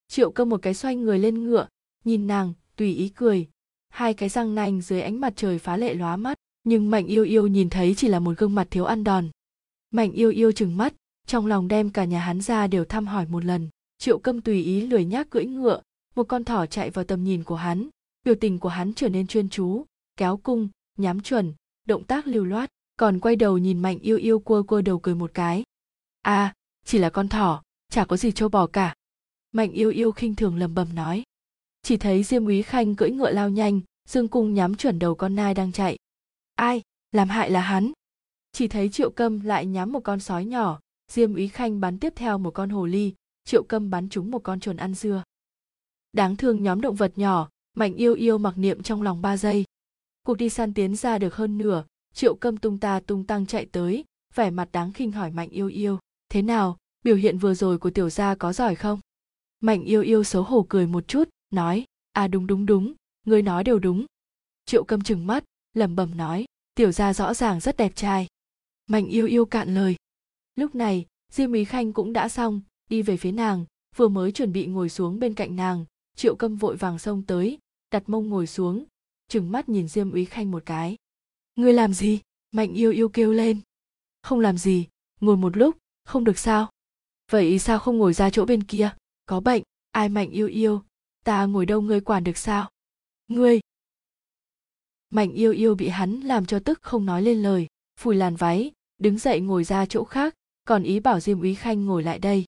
Triệu câm một cái xoay người lên ngựa, nhìn nàng, tùy ý cười. Hai cái răng nanh dưới ánh mặt trời phá lệ lóa mắt, nhưng mạnh yêu yêu nhìn thấy chỉ là một gương mặt thiếu ăn đòn. Mạnh yêu yêu chừng mắt, trong lòng đem cả nhà hắn ra đều thăm hỏi một lần. Triệu câm tùy ý lười nhác cưỡi ngựa, một con thỏ chạy vào tầm nhìn của hắn biểu tình của hắn trở nên chuyên chú, kéo cung nhắm chuẩn, động tác lưu loát, còn quay đầu nhìn mạnh yêu yêu cua cua đầu cười một cái. À chỉ là con thỏ, chả có gì trâu bò cả. Mạnh yêu yêu khinh thường lầm bầm nói. Chỉ thấy diêm úy khanh cưỡi ngựa lao nhanh, dương cung nhắm chuẩn đầu con nai đang chạy. Ai, làm hại là hắn. Chỉ thấy triệu câm lại nhắm một con sói nhỏ, diêm úy khanh bắn tiếp theo một con hồ ly, triệu câm bắn trúng một con chuồn ăn dưa. Đáng thương nhóm động vật nhỏ mạnh yêu yêu mặc niệm trong lòng ba giây. Cuộc đi săn tiến ra được hơn nửa, triệu câm tung ta tung tăng chạy tới, vẻ mặt đáng khinh hỏi mạnh yêu yêu. Thế nào, biểu hiện vừa rồi của tiểu gia có giỏi không? Mạnh yêu yêu xấu hổ cười một chút, nói à đúng đúng đúng ngươi nói đều đúng. Triệu câm chừng mắt, lẩm bẩm nói, tiểu gia rõ ràng rất đẹp trai. Mạnh yêu yêu cạn lời. Lúc này, diêm ý khanh cũng đã xong, đi về phía nàng, vừa mới chuẩn bị ngồi xuống bên cạnh nàng, triệu câm vội vàng xông tới đặt mông ngồi xuống, trừng mắt nhìn diêm úy khanh một cái. Ngươi làm gì? Mạnh yêu yêu kêu lên. Không làm gì, ngồi một lúc, không được sao? Vậy sao không ngồi ra chỗ bên kia? Có bệnh, ai mạnh yêu yêu? Ta ngồi đâu ngươi quản được sao? Ngươi! Mạnh yêu yêu bị hắn làm cho tức không nói lên lời, phủi làn váy, đứng dậy ngồi ra chỗ khác, còn ý bảo diêm úy khanh ngồi lại đây.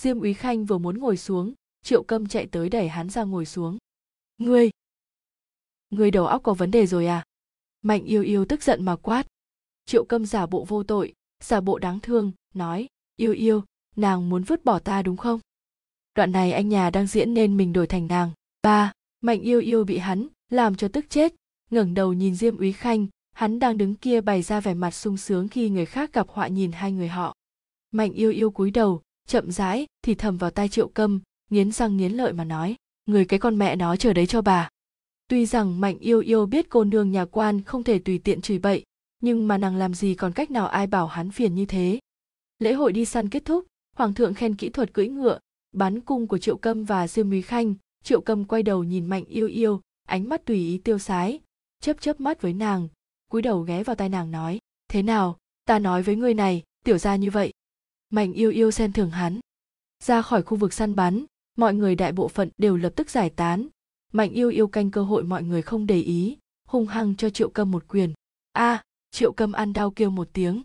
Diêm úy khanh vừa muốn ngồi xuống, triệu câm chạy tới đẩy hắn ra ngồi xuống ngươi. Ngươi đầu óc có vấn đề rồi à? Mạnh yêu yêu tức giận mà quát. Triệu câm giả bộ vô tội, giả bộ đáng thương, nói, yêu yêu, nàng muốn vứt bỏ ta đúng không? Đoạn này anh nhà đang diễn nên mình đổi thành nàng. Ba, mạnh yêu yêu bị hắn làm cho tức chết. Ngẩng đầu nhìn diêm úy khanh, hắn đang đứng kia bày ra vẻ mặt sung sướng khi người khác gặp họa nhìn hai người họ. Mạnh yêu yêu cúi đầu, chậm rãi thì thầm vào tai triệu câm, nghiến răng nghiến lợi mà nói người cái con mẹ nó chờ đấy cho bà. Tuy rằng mạnh yêu yêu biết cô nương nhà quan không thể tùy tiện chửi bậy, nhưng mà nàng làm gì còn cách nào ai bảo hắn phiền như thế. Lễ hội đi săn kết thúc, hoàng thượng khen kỹ thuật cưỡi ngựa bắn cung của triệu câm và diêm úy khanh. Triệu câm quay đầu nhìn mạnh yêu yêu, ánh mắt tùy ý tiêu sái, chớp chớp mắt với nàng, cúi đầu ghé vào tai nàng nói, thế nào, ta nói với ngươi này, tiểu ra như vậy. Mạnh yêu yêu xem thường hắn, ra khỏi khu vực săn bắn mọi người đại bộ phận đều lập tức giải tán. Mạnh yêu yêu canh cơ hội mọi người không để ý hung hăng cho triệu câm một quyền. A à, triệu câm ăn đau kêu một tiếng.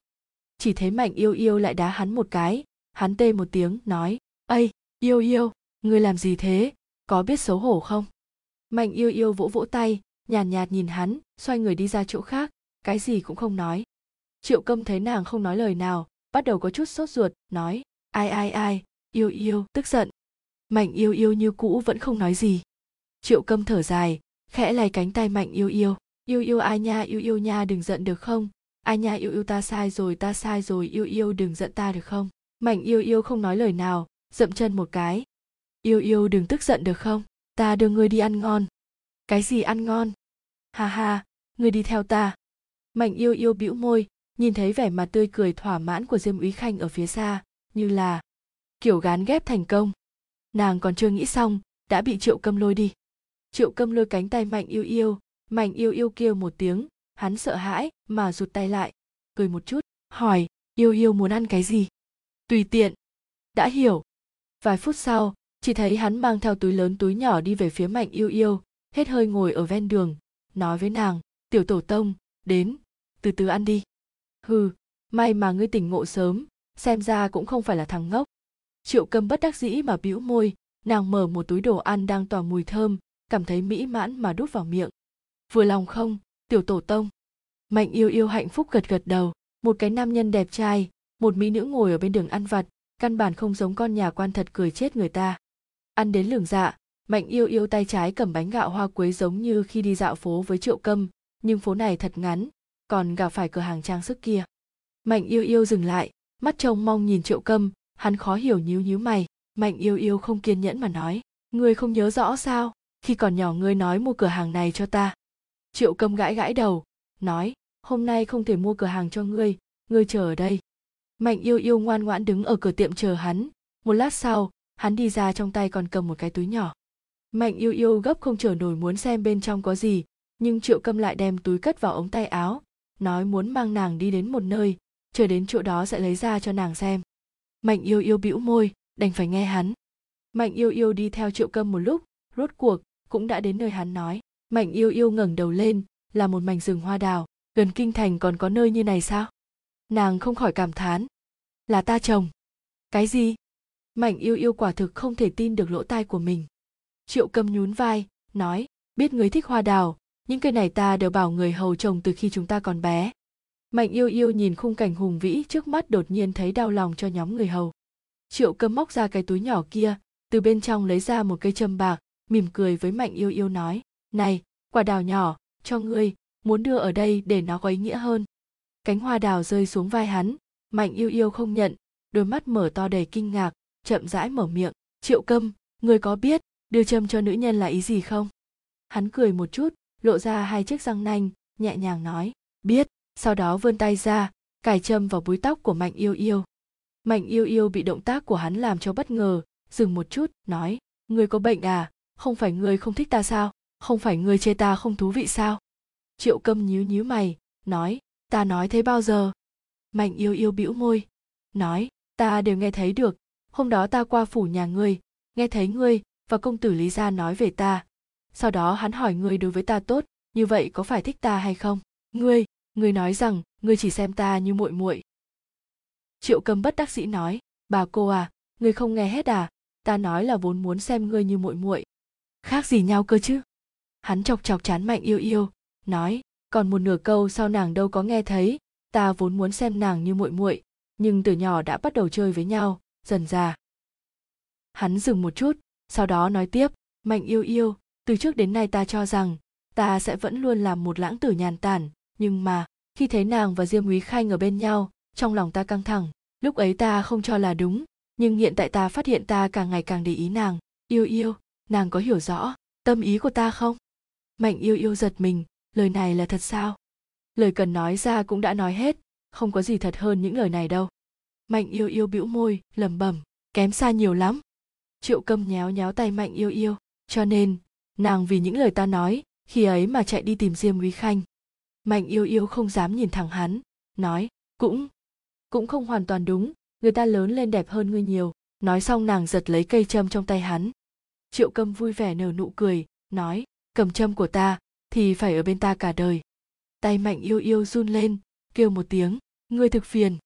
Chỉ thấy mạnh yêu yêu lại đá hắn một cái hắn tê một tiếng nói ây yêu yêu ngươi làm gì thế? Có biết xấu hổ không? Mạnh yêu yêu vỗ vỗ tay nhàn nhạt, nhạt nhìn hắn xoay người đi ra chỗ khác cái gì cũng không nói. Triệu câm thấy nàng không nói lời nào bắt đầu có chút sốt ruột nói ai ai ai yêu yêu tức giận mạnh yêu yêu như cũ vẫn không nói gì. Triệu câm thở dài, khẽ lay cánh tay mạnh yêu yêu. Yêu yêu ai nha, yêu yêu nha, đừng giận được không? Ai nha, yêu yêu ta sai rồi, ta sai rồi, yêu yêu đừng giận ta được không? Mạnh yêu yêu không nói lời nào, dậm chân một cái. Yêu yêu đừng tức giận được không? Ta đưa ngươi đi ăn ngon. Cái gì ăn ngon? Ha ha, ngươi đi theo ta. Mạnh yêu yêu bĩu môi, nhìn thấy vẻ mặt tươi cười thỏa mãn của diêm úy khanh ở phía xa, như là kiểu gán ghép thành công nàng còn chưa nghĩ xong, đã bị triệu câm lôi đi. Triệu câm lôi cánh tay mạnh yêu yêu, mạnh yêu yêu kêu một tiếng, hắn sợ hãi mà rụt tay lại, cười một chút, hỏi, yêu yêu muốn ăn cái gì? Tùy tiện. Đã hiểu. Vài phút sau, chỉ thấy hắn mang theo túi lớn túi nhỏ đi về phía mạnh yêu yêu, hết hơi ngồi ở ven đường, nói với nàng, tiểu tổ tông, đến, từ từ ăn đi. Hừ, may mà ngươi tỉnh ngộ sớm, xem ra cũng không phải là thằng ngốc triệu câm bất đắc dĩ mà bĩu môi, nàng mở một túi đồ ăn đang tỏa mùi thơm, cảm thấy mỹ mãn mà đút vào miệng. Vừa lòng không, tiểu tổ tông. Mạnh yêu yêu hạnh phúc gật gật đầu, một cái nam nhân đẹp trai, một mỹ nữ ngồi ở bên đường ăn vặt, căn bản không giống con nhà quan thật cười chết người ta. Ăn đến lường dạ mạnh yêu yêu tay trái cầm bánh gạo hoa quế giống như khi đi dạo phố với triệu câm, nhưng phố này thật ngắn, còn gặp phải cửa hàng trang sức kia. Mạnh yêu yêu dừng lại, mắt trông mong nhìn triệu câm hắn khó hiểu nhíu nhíu mày. Mạnh yêu yêu không kiên nhẫn mà nói. Ngươi không nhớ rõ sao? Khi còn nhỏ ngươi nói mua cửa hàng này cho ta. Triệu câm gãi gãi đầu. Nói, hôm nay không thể mua cửa hàng cho ngươi. Ngươi chờ ở đây. Mạnh yêu yêu ngoan ngoãn đứng ở cửa tiệm chờ hắn. Một lát sau, hắn đi ra trong tay còn cầm một cái túi nhỏ. Mạnh yêu yêu gấp không chờ nổi muốn xem bên trong có gì, nhưng triệu câm lại đem túi cất vào ống tay áo, nói muốn mang nàng đi đến một nơi, chờ đến chỗ đó sẽ lấy ra cho nàng xem mạnh yêu yêu bĩu môi, đành phải nghe hắn. Mạnh yêu yêu đi theo triệu câm một lúc, rốt cuộc cũng đã đến nơi hắn nói. Mạnh yêu yêu ngẩng đầu lên, là một mảnh rừng hoa đào, gần kinh thành còn có nơi như này sao? Nàng không khỏi cảm thán. Là ta chồng cái gì? Mạnh yêu yêu quả thực không thể tin được lỗ tai của mình. Triệu câm nhún vai, nói, biết người thích hoa đào, những cây này ta đều bảo người hầu trồng từ khi chúng ta còn bé mạnh yêu yêu nhìn khung cảnh hùng vĩ trước mắt đột nhiên thấy đau lòng cho nhóm người hầu. Triệu cơm móc ra cái túi nhỏ kia, từ bên trong lấy ra một cây châm bạc, mỉm cười với mạnh yêu yêu nói, này, quả đào nhỏ, cho ngươi, muốn đưa ở đây để nó có ý nghĩa hơn. Cánh hoa đào rơi xuống vai hắn, mạnh yêu yêu không nhận, đôi mắt mở to đầy kinh ngạc, chậm rãi mở miệng, triệu câm ngươi có biết đưa châm cho nữ nhân là ý gì không? Hắn cười một chút, lộ ra hai chiếc răng nanh, nhẹ nhàng nói, biết sau đó vươn tay ra, cài châm vào búi tóc của mạnh yêu yêu. Mạnh yêu yêu bị động tác của hắn làm cho bất ngờ, dừng một chút, nói, ngươi có bệnh à? Không phải ngươi không thích ta sao? Không phải ngươi chê ta không thú vị sao? Triệu câm nhíu nhíu mày, nói, ta nói thế bao giờ? Mạnh yêu yêu bĩu môi, nói, ta đều nghe thấy được. Hôm đó ta qua phủ nhà ngươi, nghe thấy ngươi và công tử lý gia nói về ta. Sau đó hắn hỏi ngươi đối với ta tốt, như vậy có phải thích ta hay không? Ngươi ngươi nói rằng, ngươi chỉ xem ta như muội muội. Triệu cầm bất đắc dĩ nói, bà cô à ngươi không nghe hết à? Ta nói là vốn muốn xem ngươi như muội muội. Khác gì nhau cơ chứ? Hắn chọc chọc chán mạnh yêu yêu, nói, còn một nửa câu sau nàng đâu có nghe thấy? Ta vốn muốn xem nàng như muội muội, nhưng từ nhỏ đã bắt đầu chơi với nhau, dần già hắn dừng một chút, sau đó nói tiếp, mạnh yêu yêu, từ trước đến nay ta cho rằng, ta sẽ vẫn luôn làm một lãng tử nhàn tản nhưng mà, khi thấy nàng và diêm úy khanh ở bên nhau, trong lòng ta căng thẳng. Lúc ấy ta không cho là đúng, nhưng hiện tại ta phát hiện ta càng ngày càng để ý nàng. Yêu yêu, nàng có hiểu rõ tâm ý của ta không? Mạnh yêu yêu giật mình, lời này là thật sao? Lời cần nói ra cũng đã nói hết, không có gì thật hơn những lời này đâu. Mạnh yêu yêu bĩu môi, lẩm bẩm, kém xa nhiều lắm. Triệu câm nhéo nhéo tay mạnh yêu yêu, cho nên, nàng vì những lời ta nói, khi ấy mà chạy đi tìm diêm úy khanh mạnh yêu yêu không dám nhìn thẳng hắn, nói, cũng cũng không hoàn toàn đúng, người ta lớn lên đẹp hơn ngươi nhiều. Nói xong nàng giật lấy cây châm trong tay hắn. Triệu câm vui vẻ nở nụ cười, nói, cầm châm của ta, thì phải ở bên ta cả đời. Tay mạnh yêu yêu run lên, kêu một tiếng, ngươi thực phiền.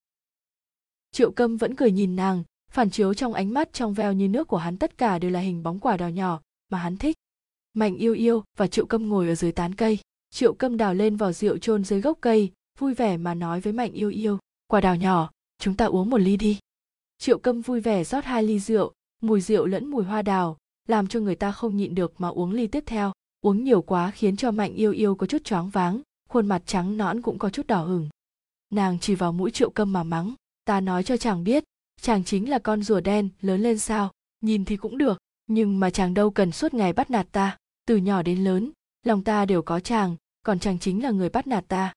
Triệu câm vẫn cười nhìn nàng, phản chiếu trong ánh mắt trong veo như nước của hắn tất cả đều là hình bóng quả đào nhỏ mà hắn thích. Mạnh yêu yêu và triệu câm ngồi ở dưới tán cây triệu câm đào lên vỏ rượu chôn dưới gốc cây, vui vẻ mà nói với mạnh yêu yêu, quả đào nhỏ, chúng ta uống một ly đi. Triệu câm vui vẻ rót hai ly rượu, mùi rượu lẫn mùi hoa đào, làm cho người ta không nhịn được mà uống ly tiếp theo. Uống nhiều quá khiến cho mạnh yêu yêu có chút choáng váng, khuôn mặt trắng nõn cũng có chút đỏ hửng nàng chỉ vào mũi triệu câm mà mắng, ta nói cho chàng biết, chàng chính là con rùa đen, lớn lên sao, nhìn thì cũng được, nhưng mà chàng đâu cần suốt ngày bắt nạt ta, từ nhỏ đến lớn lòng ta đều có chàng, còn chàng chính là người bắt nạt ta.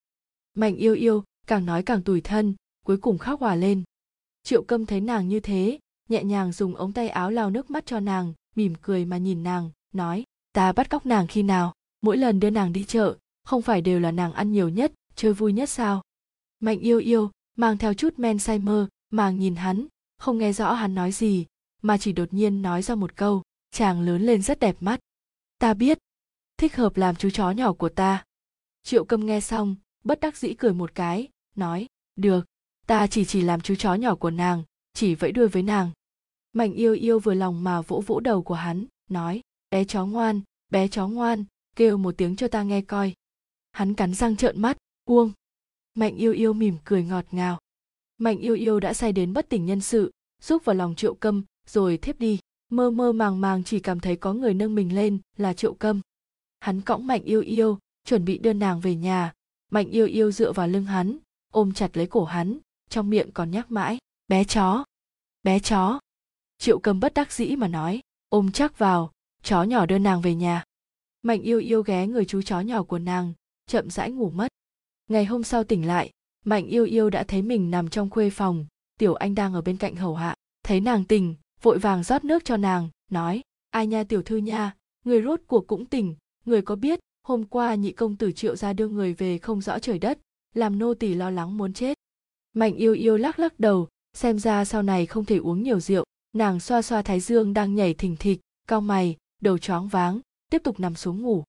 Mạnh yêu yêu, càng nói càng tủi thân, cuối cùng khóc hòa lên. Triệu câm thấy nàng như thế, nhẹ nhàng dùng ống tay áo lau nước mắt cho nàng, mỉm cười mà nhìn nàng, nói, ta bắt cóc nàng khi nào? Mỗi lần đưa nàng đi chợ, không phải đều là nàng ăn nhiều nhất, chơi vui nhất sao? Mạnh yêu yêu, mang theo chút men say mơ màng nhìn hắn, không nghe rõ hắn nói gì, mà chỉ đột nhiên nói ra một câu, chàng lớn lên rất đẹp mắt. Ta biết thích hợp làm chú chó nhỏ của ta. Triệu câm nghe xong, bất đắc dĩ cười một cái, nói, được, ta chỉ chỉ làm chú chó nhỏ của nàng, chỉ vẫy đuôi với nàng. Mạnh yêu yêu vừa lòng mà vỗ vỗ đầu của hắn, nói, bé chó ngoan, bé chó ngoan, kêu một tiếng cho ta nghe coi. Hắn cắn răng trợn mắt, uông. Mạnh yêu yêu mỉm cười ngọt ngào. Mạnh yêu yêu đã say đến bất tỉnh nhân sự rúc vào lòng triệu câm, rồi thiếp đi, mơ mơ màng màng chỉ cảm thấy có người nâng mình lên là triệu câm hắn cõng mạnh yêu yêu, chuẩn bị đưa nàng về nhà. Mạnh yêu yêu dựa vào lưng hắn, ôm chặt lấy cổ hắn, trong miệng còn nhắc mãi, bé chó bé chó. Triệu cầm bất đắc dĩ mà nói, ôm chắc vào, chó nhỏ đưa nàng về nhà. Mạnh yêu yêu ghé người chú chó nhỏ của nàng, chậm rãi ngủ mất. Ngày hôm sau tỉnh lại, mạnh yêu yêu đã thấy mình nằm trong khuê phòng, tiểu anh đang ở bên cạnh hầu hạ. Thấy nàng tỉnh, vội vàng rót nước cho nàng, nói, ai nha tiểu thư nha, người rốt cuộc cũng tỉnh người có biết, hôm qua nhị công tử triệu ra đưa người về không rõ trời đất, làm nô tỳ lo lắng muốn chết. Mạnh yêu yêu lắc lắc đầu, xem ra sau này không thể uống nhiều rượu, nàng xoa xoa thái dương đang nhảy thình thịch cao mày, đầu choáng váng, tiếp tục nằm xuống ngủ.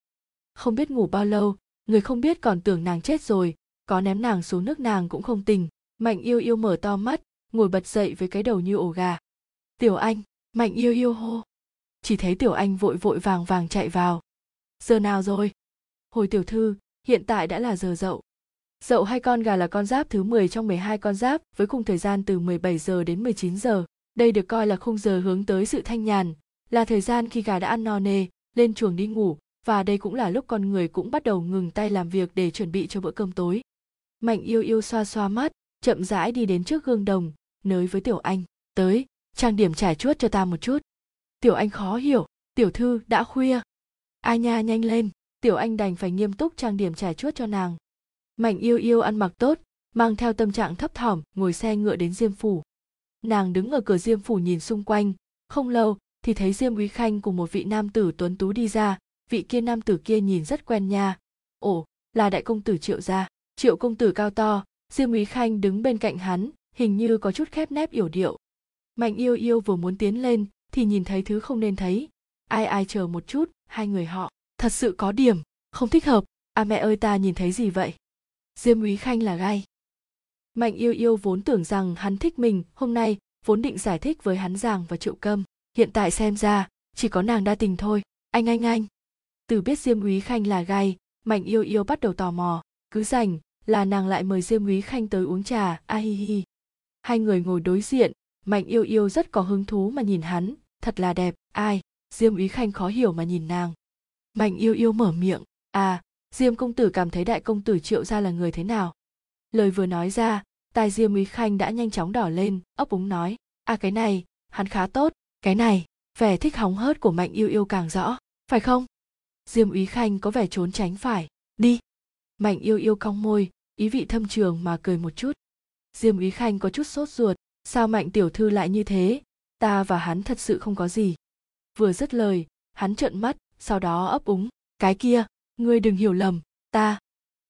Không biết ngủ bao lâu, người không biết còn tưởng nàng chết rồi, có ném nàng xuống nước nàng cũng không tỉnh. Mạnh yêu yêu mở to mắt, ngồi bật dậy với cái đầu như ổ gà. Tiểu anh, mạnh yêu yêu hô. Chỉ thấy tiểu anh vội vội vàng vàng chạy vào giờ nào rồi hồi tiểu thư hiện tại đã là giờ dậu Dậu hai con gà là con giáp thứ 10 trong 12 con giáp với khung thời gian từ 17 giờ đến 19 giờ. Đây được coi là khung giờ hướng tới sự thanh nhàn, là thời gian khi gà đã ăn no nê, lên chuồng đi ngủ, và đây cũng là lúc con người cũng bắt đầu ngừng tay làm việc để chuẩn bị cho bữa cơm tối. Mạnh yêu yêu xoa xoa mắt, chậm rãi đi đến trước gương đồng, nới với Tiểu Anh, tới, trang điểm trải chuốt cho ta một chút. Tiểu Anh khó hiểu, tiểu thư đã khuya. Ai nha nhanh lên, Tiểu Anh đành phải nghiêm túc trang điểm trải chuốt cho nàng. Mạnh yêu yêu ăn mặc tốt, mang theo tâm trạng thấp thỏm, ngồi xe ngựa đến Diêm Phủ. Nàng đứng ở cửa Diêm Phủ nhìn xung quanh, không lâu thì thấy Diêm Úy Khanh cùng một vị nam tử tuấn tú đi ra, vị kia nam tử kia nhìn rất quen nha. Ồ, là đại công tử Triệu gia. Triệu công tử cao to, Diêm Úy Khanh đứng bên cạnh hắn, hình như có chút khép nép yểu điệu. Mạnh yêu yêu vừa muốn tiến lên thì nhìn thấy thứ không nên thấy. Ai ai chờ một chút, hai người họ, thật sự có điểm, không thích hợp. À mẹ ơi ta nhìn thấy gì vậy? Diêm Úy Khanh là gai. Mạnh yêu yêu vốn tưởng rằng hắn thích mình, hôm nay vốn định giải thích với hắn giàng và triệu câm. Hiện tại xem ra, chỉ có nàng đa tình thôi. Anh anh anh. Từ biết Diêm Úy Khanh là gai, Mạnh yêu yêu bắt đầu tò mò, cứ rảnh là nàng lại mời Diêm Úy Khanh tới uống trà, a hi hi. Hai người ngồi đối diện, Mạnh yêu yêu rất có hứng thú mà nhìn hắn, thật là đẹp, ai, Diêm Úy Khanh khó hiểu mà nhìn nàng. Mạnh yêu yêu mở miệng, à, diêm công tử cảm thấy đại công tử triệu gia là người thế nào? Lời vừa nói ra tai diêm úy khanh đã nhanh chóng đỏ lên ấp úng nói à cái này hắn khá tốt cái này vẻ thích hóng hớt của mạnh yêu yêu càng rõ phải không? Diêm úy khanh có vẻ trốn tránh phải đi. Mạnh yêu yêu cong môi ý vị thâm trường mà cười một chút. Diêm úy khanh có chút sốt ruột sao mạnh tiểu thư lại như thế? Ta và hắn thật sự không có gì vừa dứt lời, hắn trợn mắt, sau đó ấp úng, cái kia, ngươi đừng hiểu lầm, ta.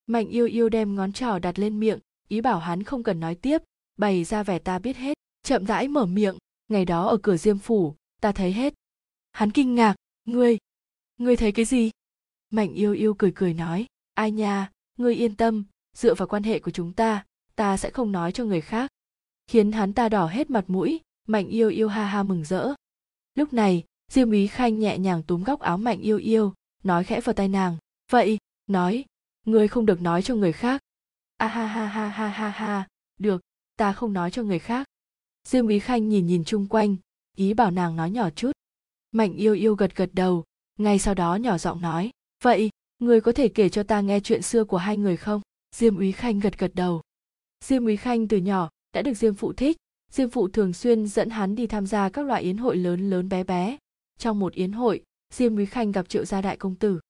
Mạnh yêu yêu đem ngón trỏ đặt lên miệng, ý bảo hắn không cần nói tiếp, bày ra vẻ ta biết hết, chậm rãi mở miệng, ngày đó ở cửa diêm phủ, ta thấy hết. Hắn kinh ngạc, ngươi ngươi thấy cái gì? Mạnh yêu yêu cười cười nói, ai nha, ngươi yên tâm, dựa vào quan hệ của chúng ta ta sẽ không nói cho người khác. Khiến hắn ta đỏ hết mặt mũi, mạnh yêu yêu ha ha mừng rỡ. Lúc này diêm ý khanh nhẹ nhàng túm góc áo mạnh yêu yêu, nói khẽ vào tai nàng, vậy, nói, ngươi không được nói cho người khác. A ha ha ha ha ha ha, được, ta không nói cho người khác. Diêm ý khanh nhìn nhìn chung quanh, ý bảo nàng nói nhỏ chút. Mạnh yêu yêu gật gật đầu, ngay sau đó nhỏ giọng nói, vậy người có thể kể cho ta nghe chuyện xưa của hai người không? Diêm úy khanh gật gật đầu. Diêm úy khanh từ nhỏ đã được diêm phụ thích. Diêm phụ thường xuyên dẫn hắn đi tham gia các loại yến hội lớn lớn bé bé trong một yến hội, diêm úy khanh gặp triệu gia đại công tử.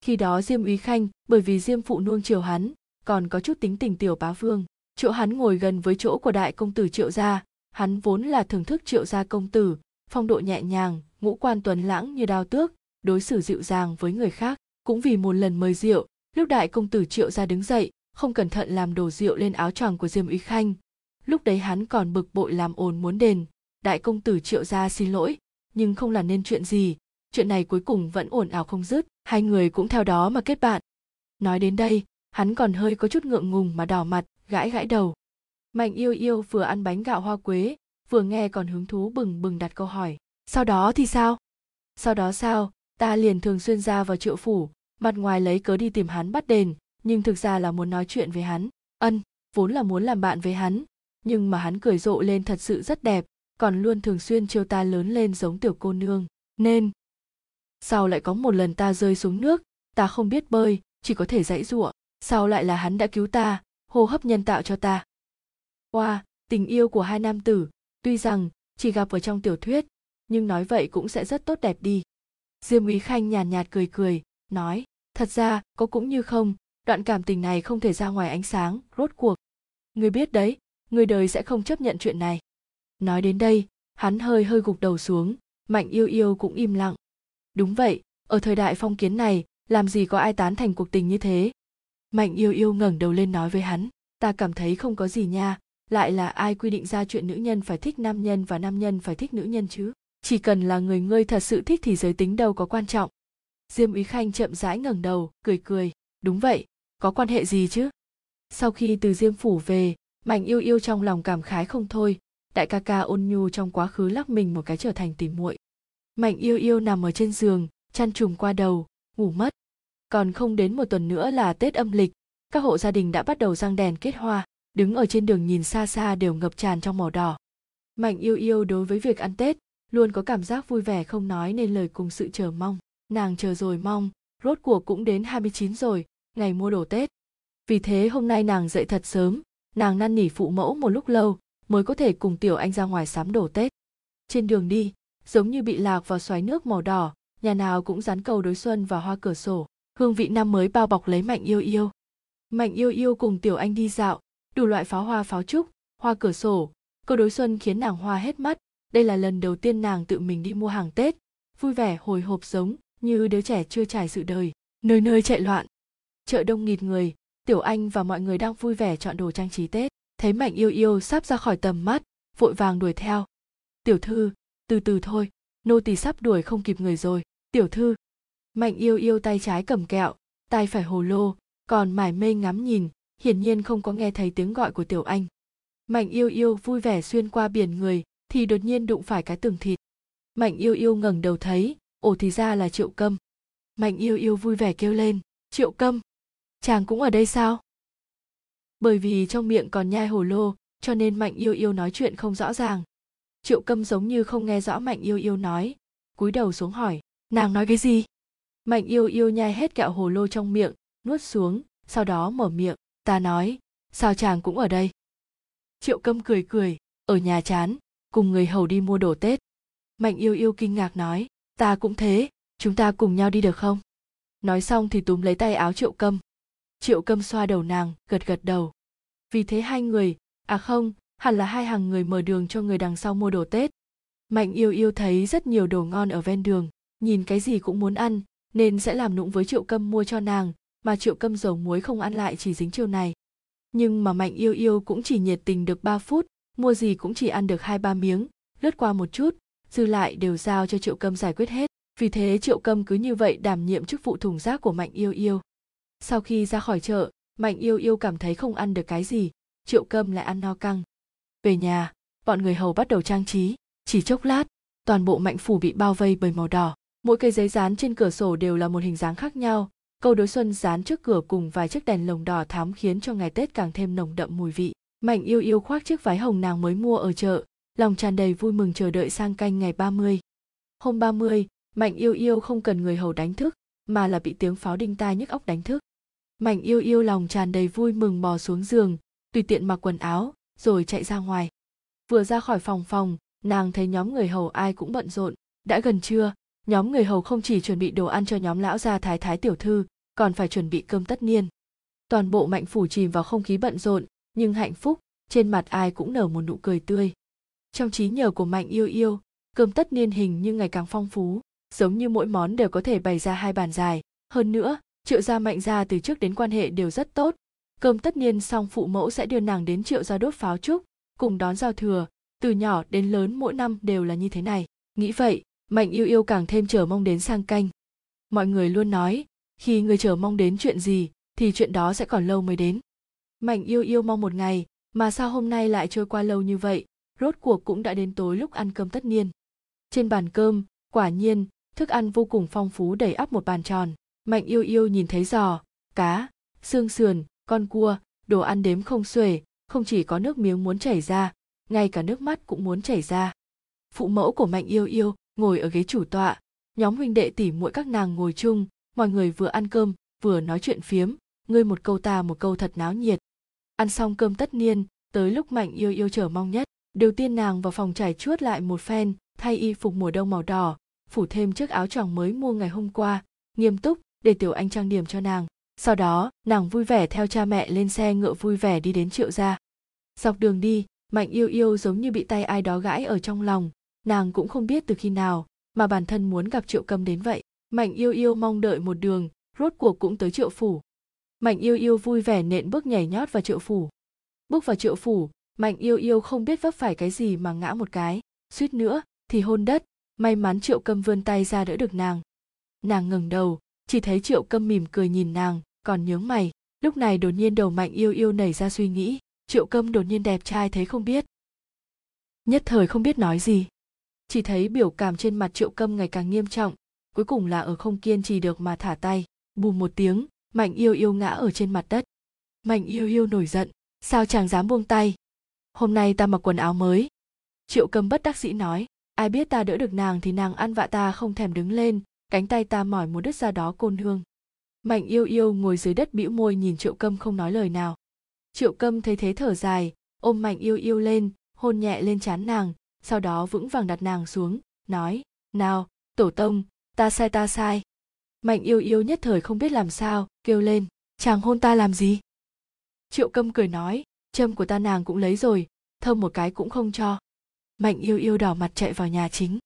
Khi đó diêm úy khanh, bởi vì diêm phụ nuông chiều hắn, còn có chút tính tình tiểu bá vương, chỗ hắn ngồi gần với chỗ của đại công tử triệu gia, hắn vốn là thưởng thức triệu gia công tử, phong độ nhẹ nhàng, ngũ quan tuấn lãng như đao tước, đối xử dịu dàng với người khác. Cũng vì một lần mời rượu, lúc đại công tử triệu gia đứng dậy, không cẩn thận làm đổ rượu lên áo choàng của diêm úy khanh. Lúc đấy hắn còn bực bội làm ồn muốn đền. Đại công tử triệu gia xin lỗi nhưng không làm nên chuyện gì. Chuyện này cuối cùng vẫn ồn ào không dứt. Hai người cũng theo đó mà kết bạn. Nói đến đây, hắn còn hơi có chút ngượng ngùng mà đỏ mặt, gãi gãi đầu. Mạnh yêu yêu vừa ăn bánh gạo hoa quế, vừa nghe còn hứng thú bừng bừng đặt câu hỏi, sau đó thì sao? Sau đó sao? Ta liền thường xuyên ra vào triệu phủ, mặt ngoài lấy cớ đi tìm hắn bắt đền, nhưng thực ra là muốn nói chuyện với hắn. Ân, vốn là muốn làm bạn với hắn, nhưng mà hắn cười rộ lên thật sự rất đẹp còn luôn thường xuyên chiêu ta lớn lên giống tiểu cô nương nên sau lại có một lần ta rơi xuống nước ta không biết bơi chỉ có thể dãy giụa sau lại là hắn đã cứu ta hô hấp nhân tạo cho ta Wow, tình yêu của hai nam tử, tuy rằng chỉ gặp ở trong tiểu thuyết, nhưng nói vậy cũng sẽ rất tốt đẹp đi. Diêm Úy Khanh nhàn nhạt, nhạt cười cười, nói, thật ra, có cũng như không, đoạn cảm tình này không thể ra ngoài ánh sáng, rốt cuộc. Người biết đấy, người đời sẽ không chấp nhận chuyện này. Nói đến đây, hắn hơi hơi gục đầu xuống, mạnh yêu yêu cũng im lặng. Đúng vậy, ở thời đại phong kiến này, làm gì có ai tán thành cuộc tình như thế. Mạnh yêu yêu ngẩng đầu lên nói với hắn, ta cảm thấy không có gì nha, lại là ai quy định ra chuyện nữ nhân phải thích nam nhân và nam nhân phải thích nữ nhân chứ chỉ cần là người ngươi thật sự thích thì giới tính đâu có quan trọng diêm úy khanh chậm rãi ngẩng đầu cười cười đúng vậy có quan hệ gì chứ sau khi từ diêm phủ về mạnh yêu yêu trong lòng cảm khái không thôi đại ca ca ôn nhu trong quá khứ lắc mình một cái trở thành tỉ muội. Mạnh yêu yêu nằm ở trên giường, chăn trùm qua đầu, ngủ mất. Còn không đến một tuần nữa là tết âm lịch, các hộ gia đình đã bắt đầu răng đèn kết hoa, đứng ở trên đường nhìn xa xa đều ngập tràn trong màu đỏ. Mạnh yêu yêu đối với việc ăn tết, luôn có cảm giác vui vẻ không nói nên lời cùng sự chờ mong. Nàng chờ rồi mong, rốt cuộc cũng đến 29 rồi, ngày mua đồ tết. Vì thế hôm nay nàng dậy thật sớm, nàng năn nỉ phụ mẫu một lúc lâu mới có thể cùng tiểu anh ra ngoài sắm đồ tết. Trên đường đi, giống như bị lạc vào xoáy nước màu đỏ, nhà nào cũng dán cầu đối xuân và hoa cửa sổ, hương vị năm mới bao bọc lấy mạnh yêu yêu. Mạnh yêu yêu cùng tiểu anh đi dạo, đủ loại pháo hoa pháo trúc, hoa cửa sổ cầu đối xuân khiến nàng hoa hết mắt. Đây là lần đầu tiên nàng tự mình đi mua hàng tết, vui vẻ hồi hộp giống như đứa trẻ chưa trải sự đời, nơi nơi chạy loạn. Chợ đông nghịt người, tiểu anh và mọi người đang vui vẻ chọn đồ trang trí tết thấy mạnh yêu yêu sắp ra khỏi tầm mắt, vội vàng đuổi theo. Tiểu thư, từ từ thôi, nô tỳ sắp đuổi không kịp người rồi, tiểu thư. Mạnh yêu yêu tay trái cầm kẹo, tay phải hồ lô, còn mải mê ngắm nhìn, hiển nhiên không có nghe thấy tiếng gọi của tiểu anh. Mạnh yêu yêu vui vẻ xuyên qua biển người, thì đột nhiên đụng phải cái tường thịt. Mạnh yêu yêu ngẩng đầu thấy ổ thì ra là triệu câm. Mạnh yêu yêu vui vẻ kêu lên, triệu câm, chàng cũng ở đây sao? Bởi vì trong miệng còn nhai hồ lô, cho nên mạnh yêu yêu nói chuyện không rõ ràng. Triệu câm giống như không nghe rõ mạnh yêu yêu nói, cúi đầu xuống hỏi, nàng nói cái gì? Mạnh yêu yêu nhai hết kẹo hồ lô trong miệng, nuốt xuống, sau đó mở miệng, ta nói, sao chàng cũng ở đây? Triệu câm cười cười, ở nhà chán, cùng người hầu đi mua đồ tết. Mạnh yêu yêu kinh ngạc nói, ta cũng thế, chúng ta cùng nhau đi được không? Nói xong thì túm lấy tay áo triệu câm triệu câm xoa đầu nàng, gật gật đầu. Vì thế hai người à không, hẳn là hai hàng người mở đường cho người đằng sau mua đồ tết. Mạnh yêu yêu thấy rất nhiều đồ ngon ở ven đường, nhìn cái gì cũng muốn ăn, nên sẽ làm nũng với triệu câm mua cho nàng, mà triệu câm dầu muối không ăn lại chỉ dính chiều này. Nhưng mà mạnh yêu yêu cũng chỉ nhiệt tình được 3 phút, mua gì cũng chỉ ăn được hai ba miếng, lướt qua một chút, dư lại đều giao cho triệu câm giải quyết hết. Vì thế triệu câm cứ như vậy đảm nhiệm chức vụ thùng rác của mạnh yêu yêu sau khi ra khỏi chợ mạnh yêu yêu cảm thấy không ăn được cái gì triệu câm lại ăn no căng về nhà bọn người hầu bắt đầu trang trí chỉ chốc lát toàn bộ mạnh phủ bị bao vây bởi màu đỏ mỗi cây giấy dán trên cửa sổ đều là một hình dáng khác nhau câu đối xuân dán trước cửa cùng vài chiếc đèn lồng đỏ thắm khiến cho ngày tết càng thêm nồng đậm mùi vị mạnh yêu yêu khoác chiếc váy hồng nàng mới mua ở chợ lòng tràn đầy vui mừng chờ đợi sang canh ngày 30. Hôm 30, Mạnh yêu yêu không cần người hầu đánh thức, mà là bị tiếng pháo đinh tai nhức óc đánh thức. Mạnh yêu yêu lòng tràn đầy vui mừng bò xuống giường, tùy tiện mặc quần áo, rồi chạy ra ngoài. Vừa ra khỏi phòng phòng, nàng thấy nhóm người hầu ai cũng bận rộn, đã gần trưa, nhóm người hầu không chỉ chuẩn bị đồ ăn cho nhóm lão gia thái thái tiểu thư, còn phải chuẩn bị cơm tất niên. Toàn bộ mạnh phủ chìm vào không khí bận rộn, nhưng hạnh phúc, trên mặt ai cũng nở một nụ cười tươi. Trong trí nhớ của Mạnh yêu yêu, cơm tất niên hình như ngày càng phong phú, giống như mỗi món đều có thể bày ra hai bàn dài. Hơn nữa, triệu gia mạnh gia từ trước đến quan hệ đều rất tốt. Cơm tất niên xong phụ mẫu sẽ đưa nàng đến triệu gia đốt pháo trúc, cùng đón giao thừa, từ nhỏ đến lớn mỗi năm đều là như thế này. Nghĩ vậy, Mạnh yêu yêu càng thêm chờ mong đến sang canh. Mọi người luôn nói, khi người chờ mong đến chuyện gì, thì chuyện đó sẽ còn lâu mới đến. Mạnh yêu yêu mong một ngày, mà sao hôm nay lại trôi qua lâu như vậy, rốt cuộc cũng đã đến tối lúc ăn cơm tất niên. Trên bàn cơm, quả nhiên, thức ăn vô cùng phong phú đầy ắp một bàn tròn. Mạnh yêu yêu nhìn thấy giò, cá, xương sườn, con cua, đồ ăn đếm không xuể, không chỉ có nước miếng muốn chảy ra, ngay cả nước mắt cũng muốn chảy ra. Phụ mẫu của Mạnh yêu yêu ngồi ở ghế chủ tọa, nhóm huynh đệ tỉ muội các nàng ngồi chung, mọi người vừa ăn cơm, vừa nói chuyện phiếm, ngươi một câu ta một câu thật náo nhiệt. Ăn xong cơm tất niên, tới lúc Mạnh yêu yêu chờ mong nhất, Đầu tiên nàng vào phòng trải chuốt lại một phen, thay y phục mùa đông màu đỏ, phủ thêm chiếc áo choàng mới mua ngày hôm qua, nghiêm túc để tiểu anh trang điểm cho nàng. Sau đó, nàng vui vẻ theo cha mẹ lên xe ngựa vui vẻ đi đến triệu gia. Dọc đường đi, Mạnh yêu yêu giống như bị tay ai đó gãi ở trong lòng, nàng cũng không biết từ khi nào mà bản thân muốn gặp triệu cầm đến vậy. Mạnh yêu yêu mong đợi một đường, rốt cuộc cũng tới triệu phủ. Mạnh yêu yêu vui vẻ nện bước nhảy nhót vào triệu phủ. Bước vào triệu phủ, mạnh yêu yêu không biết vấp phải cái gì mà ngã một cái suýt nữa thì hôn đất may mắn triệu cầm vươn tay ra đỡ được nàng nàng ngẩng đầu chỉ thấy triệu câm mỉm cười nhìn nàng, còn nhướng mày. Lúc này đột nhiên đầu mạnh yêu yêu nảy ra suy nghĩ, triệu câm đột nhiên đẹp trai thế không biết. Nhất thời không biết nói gì. Chỉ thấy biểu cảm trên mặt triệu câm ngày càng nghiêm trọng, cuối cùng là ở không kiên trì được mà thả tay. Bùm một tiếng, mạnh yêu yêu ngã ở trên mặt đất. Mạnh yêu yêu nổi giận, sao chàng dám buông tay? Hôm nay ta mặc quần áo mới. Triệu cầm bất đắc dĩ nói, ai biết ta đỡ được nàng thì nàng ăn vạ ta không thèm đứng lên cánh tay ta mỏi muốn đứt ra đó côn hương. Mạnh yêu yêu ngồi dưới đất bĩu môi nhìn triệu câm không nói lời nào. Triệu câm thấy thế thở dài, ôm mạnh yêu yêu lên, hôn nhẹ lên trán nàng, sau đó vững vàng đặt nàng xuống, nói, nào, tổ tông, ta sai ta sai. Mạnh yêu yêu nhất thời không biết làm sao, kêu lên, chàng hôn ta làm gì? Triệu câm cười nói, châm của ta nàng cũng lấy rồi, thơm một cái cũng không cho. Mạnh yêu yêu đỏ mặt chạy vào nhà chính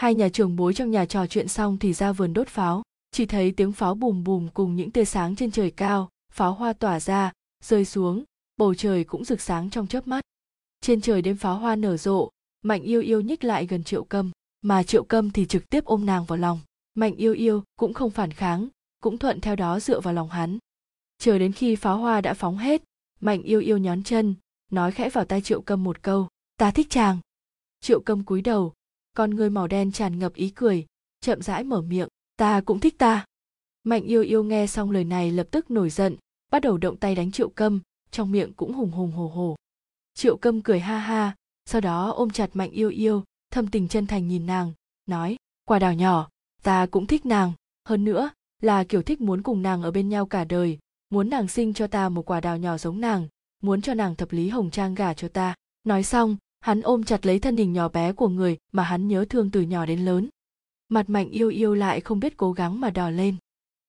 hai nhà trưởng bối trong nhà trò chuyện xong thì ra vườn đốt pháo. Chỉ thấy tiếng pháo bùm bùm cùng những tia sáng trên trời cao, pháo hoa tỏa ra, rơi xuống, bầu trời cũng rực sáng trong chớp mắt. Trên trời đêm pháo hoa nở rộ, mạnh yêu yêu nhích lại gần triệu câm, mà triệu câm thì trực tiếp ôm nàng vào lòng. Mạnh yêu yêu cũng không phản kháng, cũng thuận theo đó dựa vào lòng hắn. Chờ đến khi pháo hoa đã phóng hết, mạnh yêu yêu nhón chân, nói khẽ vào tai triệu câm một câu, ta thích chàng. Triệu câm cúi đầu con người màu đen tràn ngập ý cười, chậm rãi mở miệng, ta cũng thích ta. Mạnh yêu yêu nghe xong lời này lập tức nổi giận, bắt đầu động tay đánh triệu câm, trong miệng cũng hùng hùng hồ hồ. Triệu câm cười ha ha, sau đó ôm chặt mạnh yêu yêu, thâm tình chân thành nhìn nàng, nói, quả đào nhỏ, ta cũng thích nàng. Hơn nữa, là kiểu thích muốn cùng nàng ở bên nhau cả đời, muốn nàng sinh cho ta một quả đào nhỏ giống nàng, muốn cho nàng thập lý hồng trang gả cho ta. Nói xong hắn ôm chặt lấy thân hình nhỏ bé của người mà hắn nhớ thương từ nhỏ đến lớn. Mặt mạnh yêu yêu lại không biết cố gắng mà đỏ lên.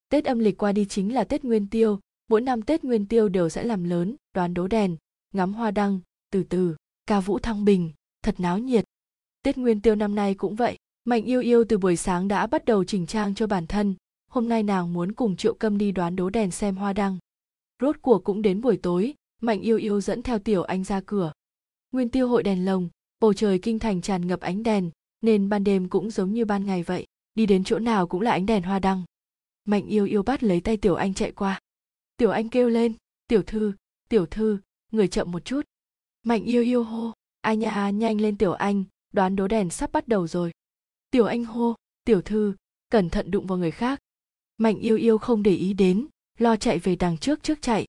Tết âm lịch qua đi chính là tết nguyên tiêu. Mỗi năm tết nguyên tiêu đều sẽ làm lớn, đoán đố đèn, ngắm hoa đăng, từ từ, ca vũ thăng bình, thật náo nhiệt. Tết nguyên tiêu năm nay cũng vậy, mạnh yêu yêu từ buổi sáng đã bắt đầu chỉnh trang cho bản thân. Hôm nay nàng muốn cùng triệu câm đi đoán đố đèn xem hoa đăng. Rốt cuộc cũng đến buổi tối, mạnh yêu yêu dẫn theo tiểu anh ra cửa nguyên tiêu hội đèn lồng, bầu trời kinh thành tràn ngập ánh đèn, nên ban đêm cũng giống như ban ngày vậy, đi đến chỗ nào cũng là ánh đèn hoa đăng. Mạnh yêu yêu bắt lấy tay tiểu anh chạy qua. Tiểu anh kêu lên, tiểu thư tiểu thư, người chậm một chút. Mạnh yêu yêu hô ai nha, nhanh lên tiểu anh, đoán đố đèn sắp bắt đầu rồi. Tiểu anh hô, tiểu thư, cẩn thận đụng vào người khác. Mạnh yêu yêu không để ý đến, lo chạy về đằng trước trước chạy.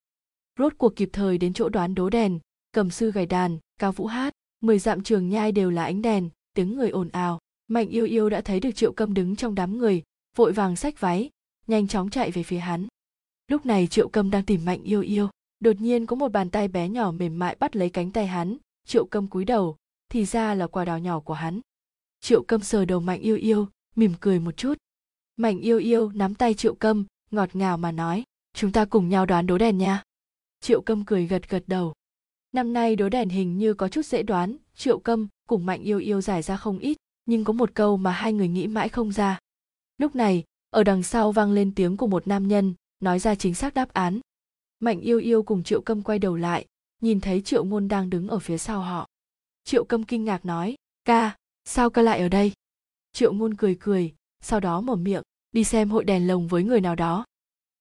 Rốt cuộc kịp thời đến chỗ đoán đố đèn cầm sư gảy đàn, cao vũ hát, mười dặm trường nhai đều là ánh đèn, tiếng người ồn ào. Mạnh yêu yêu đã thấy được triệu câm đứng trong đám người, vội vàng xách váy, nhanh chóng chạy về phía hắn. Lúc này triệu câm đang tìm mạnh yêu yêu, đột nhiên có một bàn tay bé nhỏ mềm mại bắt lấy cánh tay hắn. Triệu câm cúi đầu, thì ra là quả đào nhỏ của hắn. Triệu câm sờ đầu mạnh yêu yêu, mỉm cười một chút. Mạnh yêu yêu nắm tay triệu câm, ngọt ngào mà nói, chúng ta cùng nhau đoán đố đèn nha. Triệu câm cười gật gật đầu năm nay đối đèn hình như có chút dễ đoán, triệu câm cùng mạnh yêu yêu giải ra không ít, nhưng có một câu mà hai người nghĩ mãi không ra. Lúc này, ở đằng sau vang lên tiếng của một nam nhân, nói ra chính xác đáp án. Mạnh yêu yêu cùng triệu câm quay đầu lại, nhìn thấy triệu ngôn đang đứng ở phía sau họ. Triệu câm kinh ngạc nói, ca, sao ca lại ở đây? Triệu ngôn cười cười, sau đó mở miệng, đi xem hội đèn lồng với người nào đó.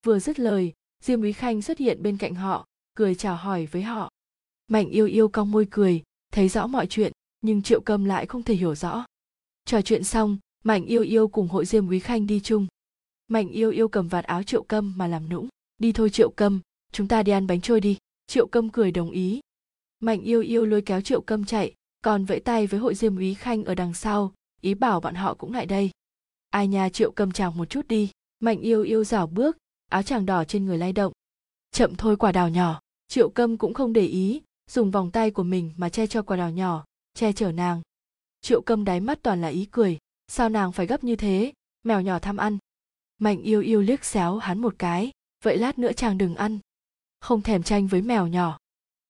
Vừa dứt lời, diêm úy khanh xuất hiện bên cạnh họ, cười chào hỏi với họ mạnh yêu yêu cong môi cười, thấy rõ mọi chuyện, nhưng triệu cầm lại không thể hiểu rõ. Trò chuyện xong, mạnh yêu yêu cùng hội diêm quý khanh đi chung. Mạnh yêu yêu cầm vạt áo triệu cầm mà làm nũng. Đi thôi triệu cầm, chúng ta đi ăn bánh trôi đi. Triệu cầm cười đồng ý. Mạnh yêu yêu lôi kéo triệu cầm chạy, còn vẫy tay với hội diêm úy khanh ở đằng sau, ý bảo bọn họ cũng lại đây. Ai nhà triệu cầm chào một chút đi. Mạnh yêu yêu rảo bước, áo chàng đỏ trên người lay động. Chậm thôi quả đào nhỏ, triệu câm cũng không để ý dùng vòng tay của mình mà che cho quả đào nhỏ, che chở nàng. Triệu câm đáy mắt toàn là ý cười, sao nàng phải gấp như thế? Mèo nhỏ tham ăn. Mạnh yêu yêu liếc xéo hắn một cái, vậy lát nữa chàng đừng ăn. Không thèm tranh với mèo nhỏ.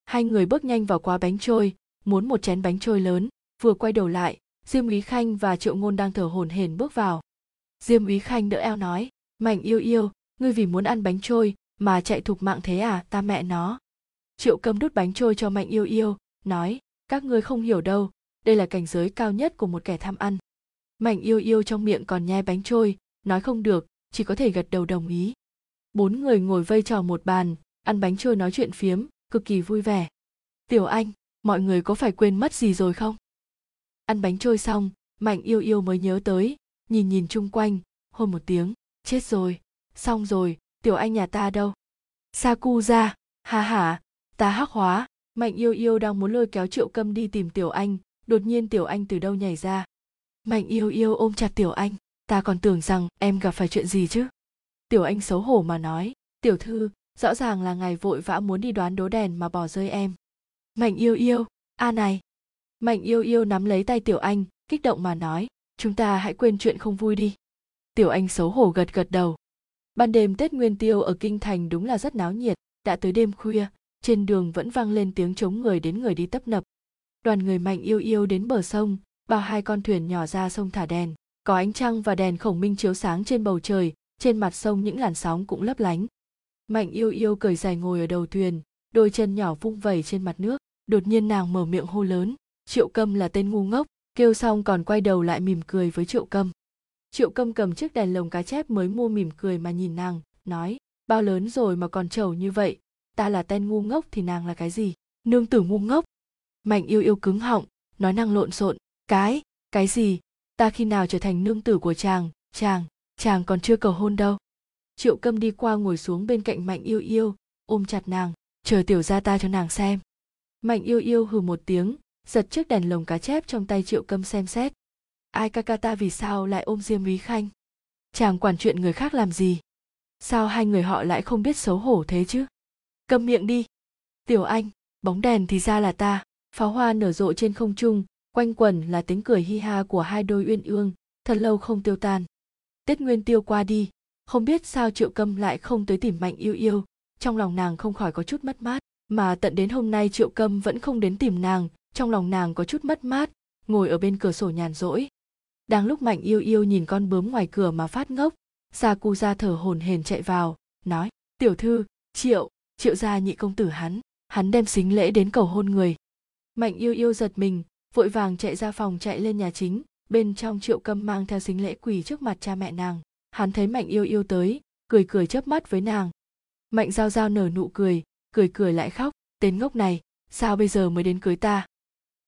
Hai người bước nhanh vào quá bánh trôi, muốn một chén bánh trôi lớn, vừa quay đầu lại, diêm úy khanh và triệu ngôn đang thở hổn hển bước vào. Diêm úy khanh đỡ eo nói, mạnh yêu yêu, ngươi vì muốn ăn bánh trôi mà chạy thục mạng thế à ta mẹ nó triệu cầm đút bánh trôi cho mạnh yêu yêu, nói, các ngươi không hiểu đâu, đây là cảnh giới cao nhất của một kẻ tham ăn. Mạnh yêu yêu trong miệng còn nhai bánh trôi, nói, không được, chỉ có thể gật đầu đồng ý. Bốn người ngồi vây trò một bàn, ăn bánh trôi nói chuyện phiếm, cực kỳ vui vẻ. Tiểu anh, mọi người có phải quên mất gì rồi không? Ăn bánh trôi xong, mạnh yêu yêu mới nhớ tới, nhìn nhìn chung quanh hôn một tiếng, chết rồi, xong rồi, tiểu anh nhà ta đâu? Sa ha ra hả ta hắc hóa. Mạnh yêu yêu đang muốn lôi kéo triệu câm đi tìm tiểu anh. Đột nhiên tiểu anh từ đâu nhảy ra? Mạnh yêu yêu ôm chặt tiểu anh. Ta còn tưởng rằng em gặp phải chuyện gì chứ? Tiểu anh xấu hổ mà nói. Tiểu thư, rõ ràng là ngài vội vã muốn đi đoán đố đèn mà bỏ rơi em. Mạnh yêu yêu, a này. Mạnh yêu yêu nắm lấy tay tiểu anh, kích động mà nói. Chúng ta hãy quên chuyện không vui đi. Tiểu anh xấu hổ gật gật đầu. Ban đêm tết nguyên tiêu ở kinh thành đúng là rất náo nhiệt. Đã tới đêm khuya trên đường vẫn vang lên tiếng chống người đến người đi tấp nập. Đoàn người mạnh yêu yêu đến bờ sông, bao hai con thuyền nhỏ ra sông thả đèn. Có ánh trăng và đèn khổng minh chiếu sáng trên bầu trời, trên mặt sông những làn sóng cũng lấp lánh. Mạnh yêu yêu cởi dài ngồi ở đầu thuyền, đôi chân nhỏ vung vẩy trên mặt nước. Đột nhiên nàng mở miệng hô lớn, triệu câm là tên ngu ngốc. Kêu xong còn quay đầu lại mỉm cười với triệu câm. Triệu câm cầm chiếc đèn lồng cá chép mới mua mỉm cười mà nhìn nàng, nói, bao lớn rồi mà còn trầu như vậy ta là tên ngu ngốc thì nàng là cái gì? Nương tử ngu ngốc. Mạnh yêu yêu cứng họng, nói năng lộn xộn. Cái cái gì? Ta khi nào trở thành nương tử của chàng? Chàng chàng còn chưa cầu hôn đâu. Triệu câm đi qua ngồi xuống bên cạnh mạnh yêu yêu, ôm chặt nàng. Chờ tiểu ra ta cho nàng xem. Mạnh yêu yêu hừ một tiếng, giật chiếc đèn lồng cá chép trong tay triệu câm xem xét. Ai ca ca ta vì sao lại ôm diêm úy khanh? Chàng quản chuyện người khác làm gì? Sao hai người họ lại không biết xấu hổ thế chứ? Câm miệng đi. Tiểu anh, bóng đèn thì ra là ta. Pháo hoa nở rộ trên không trung, quanh quần là tiếng cười hi ha của hai đôi uyên ương, thật lâu không tiêu tan. Tết nguyên tiêu qua đi, không biết sao triệu câm lại không tới tìm mạnh yêu yêu. Trong lòng nàng không khỏi có chút mất mát, mà tận đến hôm nay triệu câm vẫn không đến tìm nàng, trong lòng nàng có chút mất mát, ngồi ở bên cửa sổ nhàn rỗi. Đang lúc mạnh yêu yêu nhìn con bướm ngoài cửa mà phát ngốc, sa cu ra thở hồn hển chạy vào, nói, tiểu thư, triệu triệu gia nhị công tử hắn hắn đem xính lễ đến cầu hôn người. Mạnh yêu yêu giật mình, vội vàng chạy ra phòng chạy lên nhà chính, bên trong triệu câm mang theo xính lễ quỳ trước mặt cha mẹ nàng. Hắn thấy mạnh yêu yêu tới, cười cười chớp mắt với nàng. Mạnh giao giao nở nụ cười cười cười lại khóc, tên ngốc này, sao bây giờ mới đến cưới ta?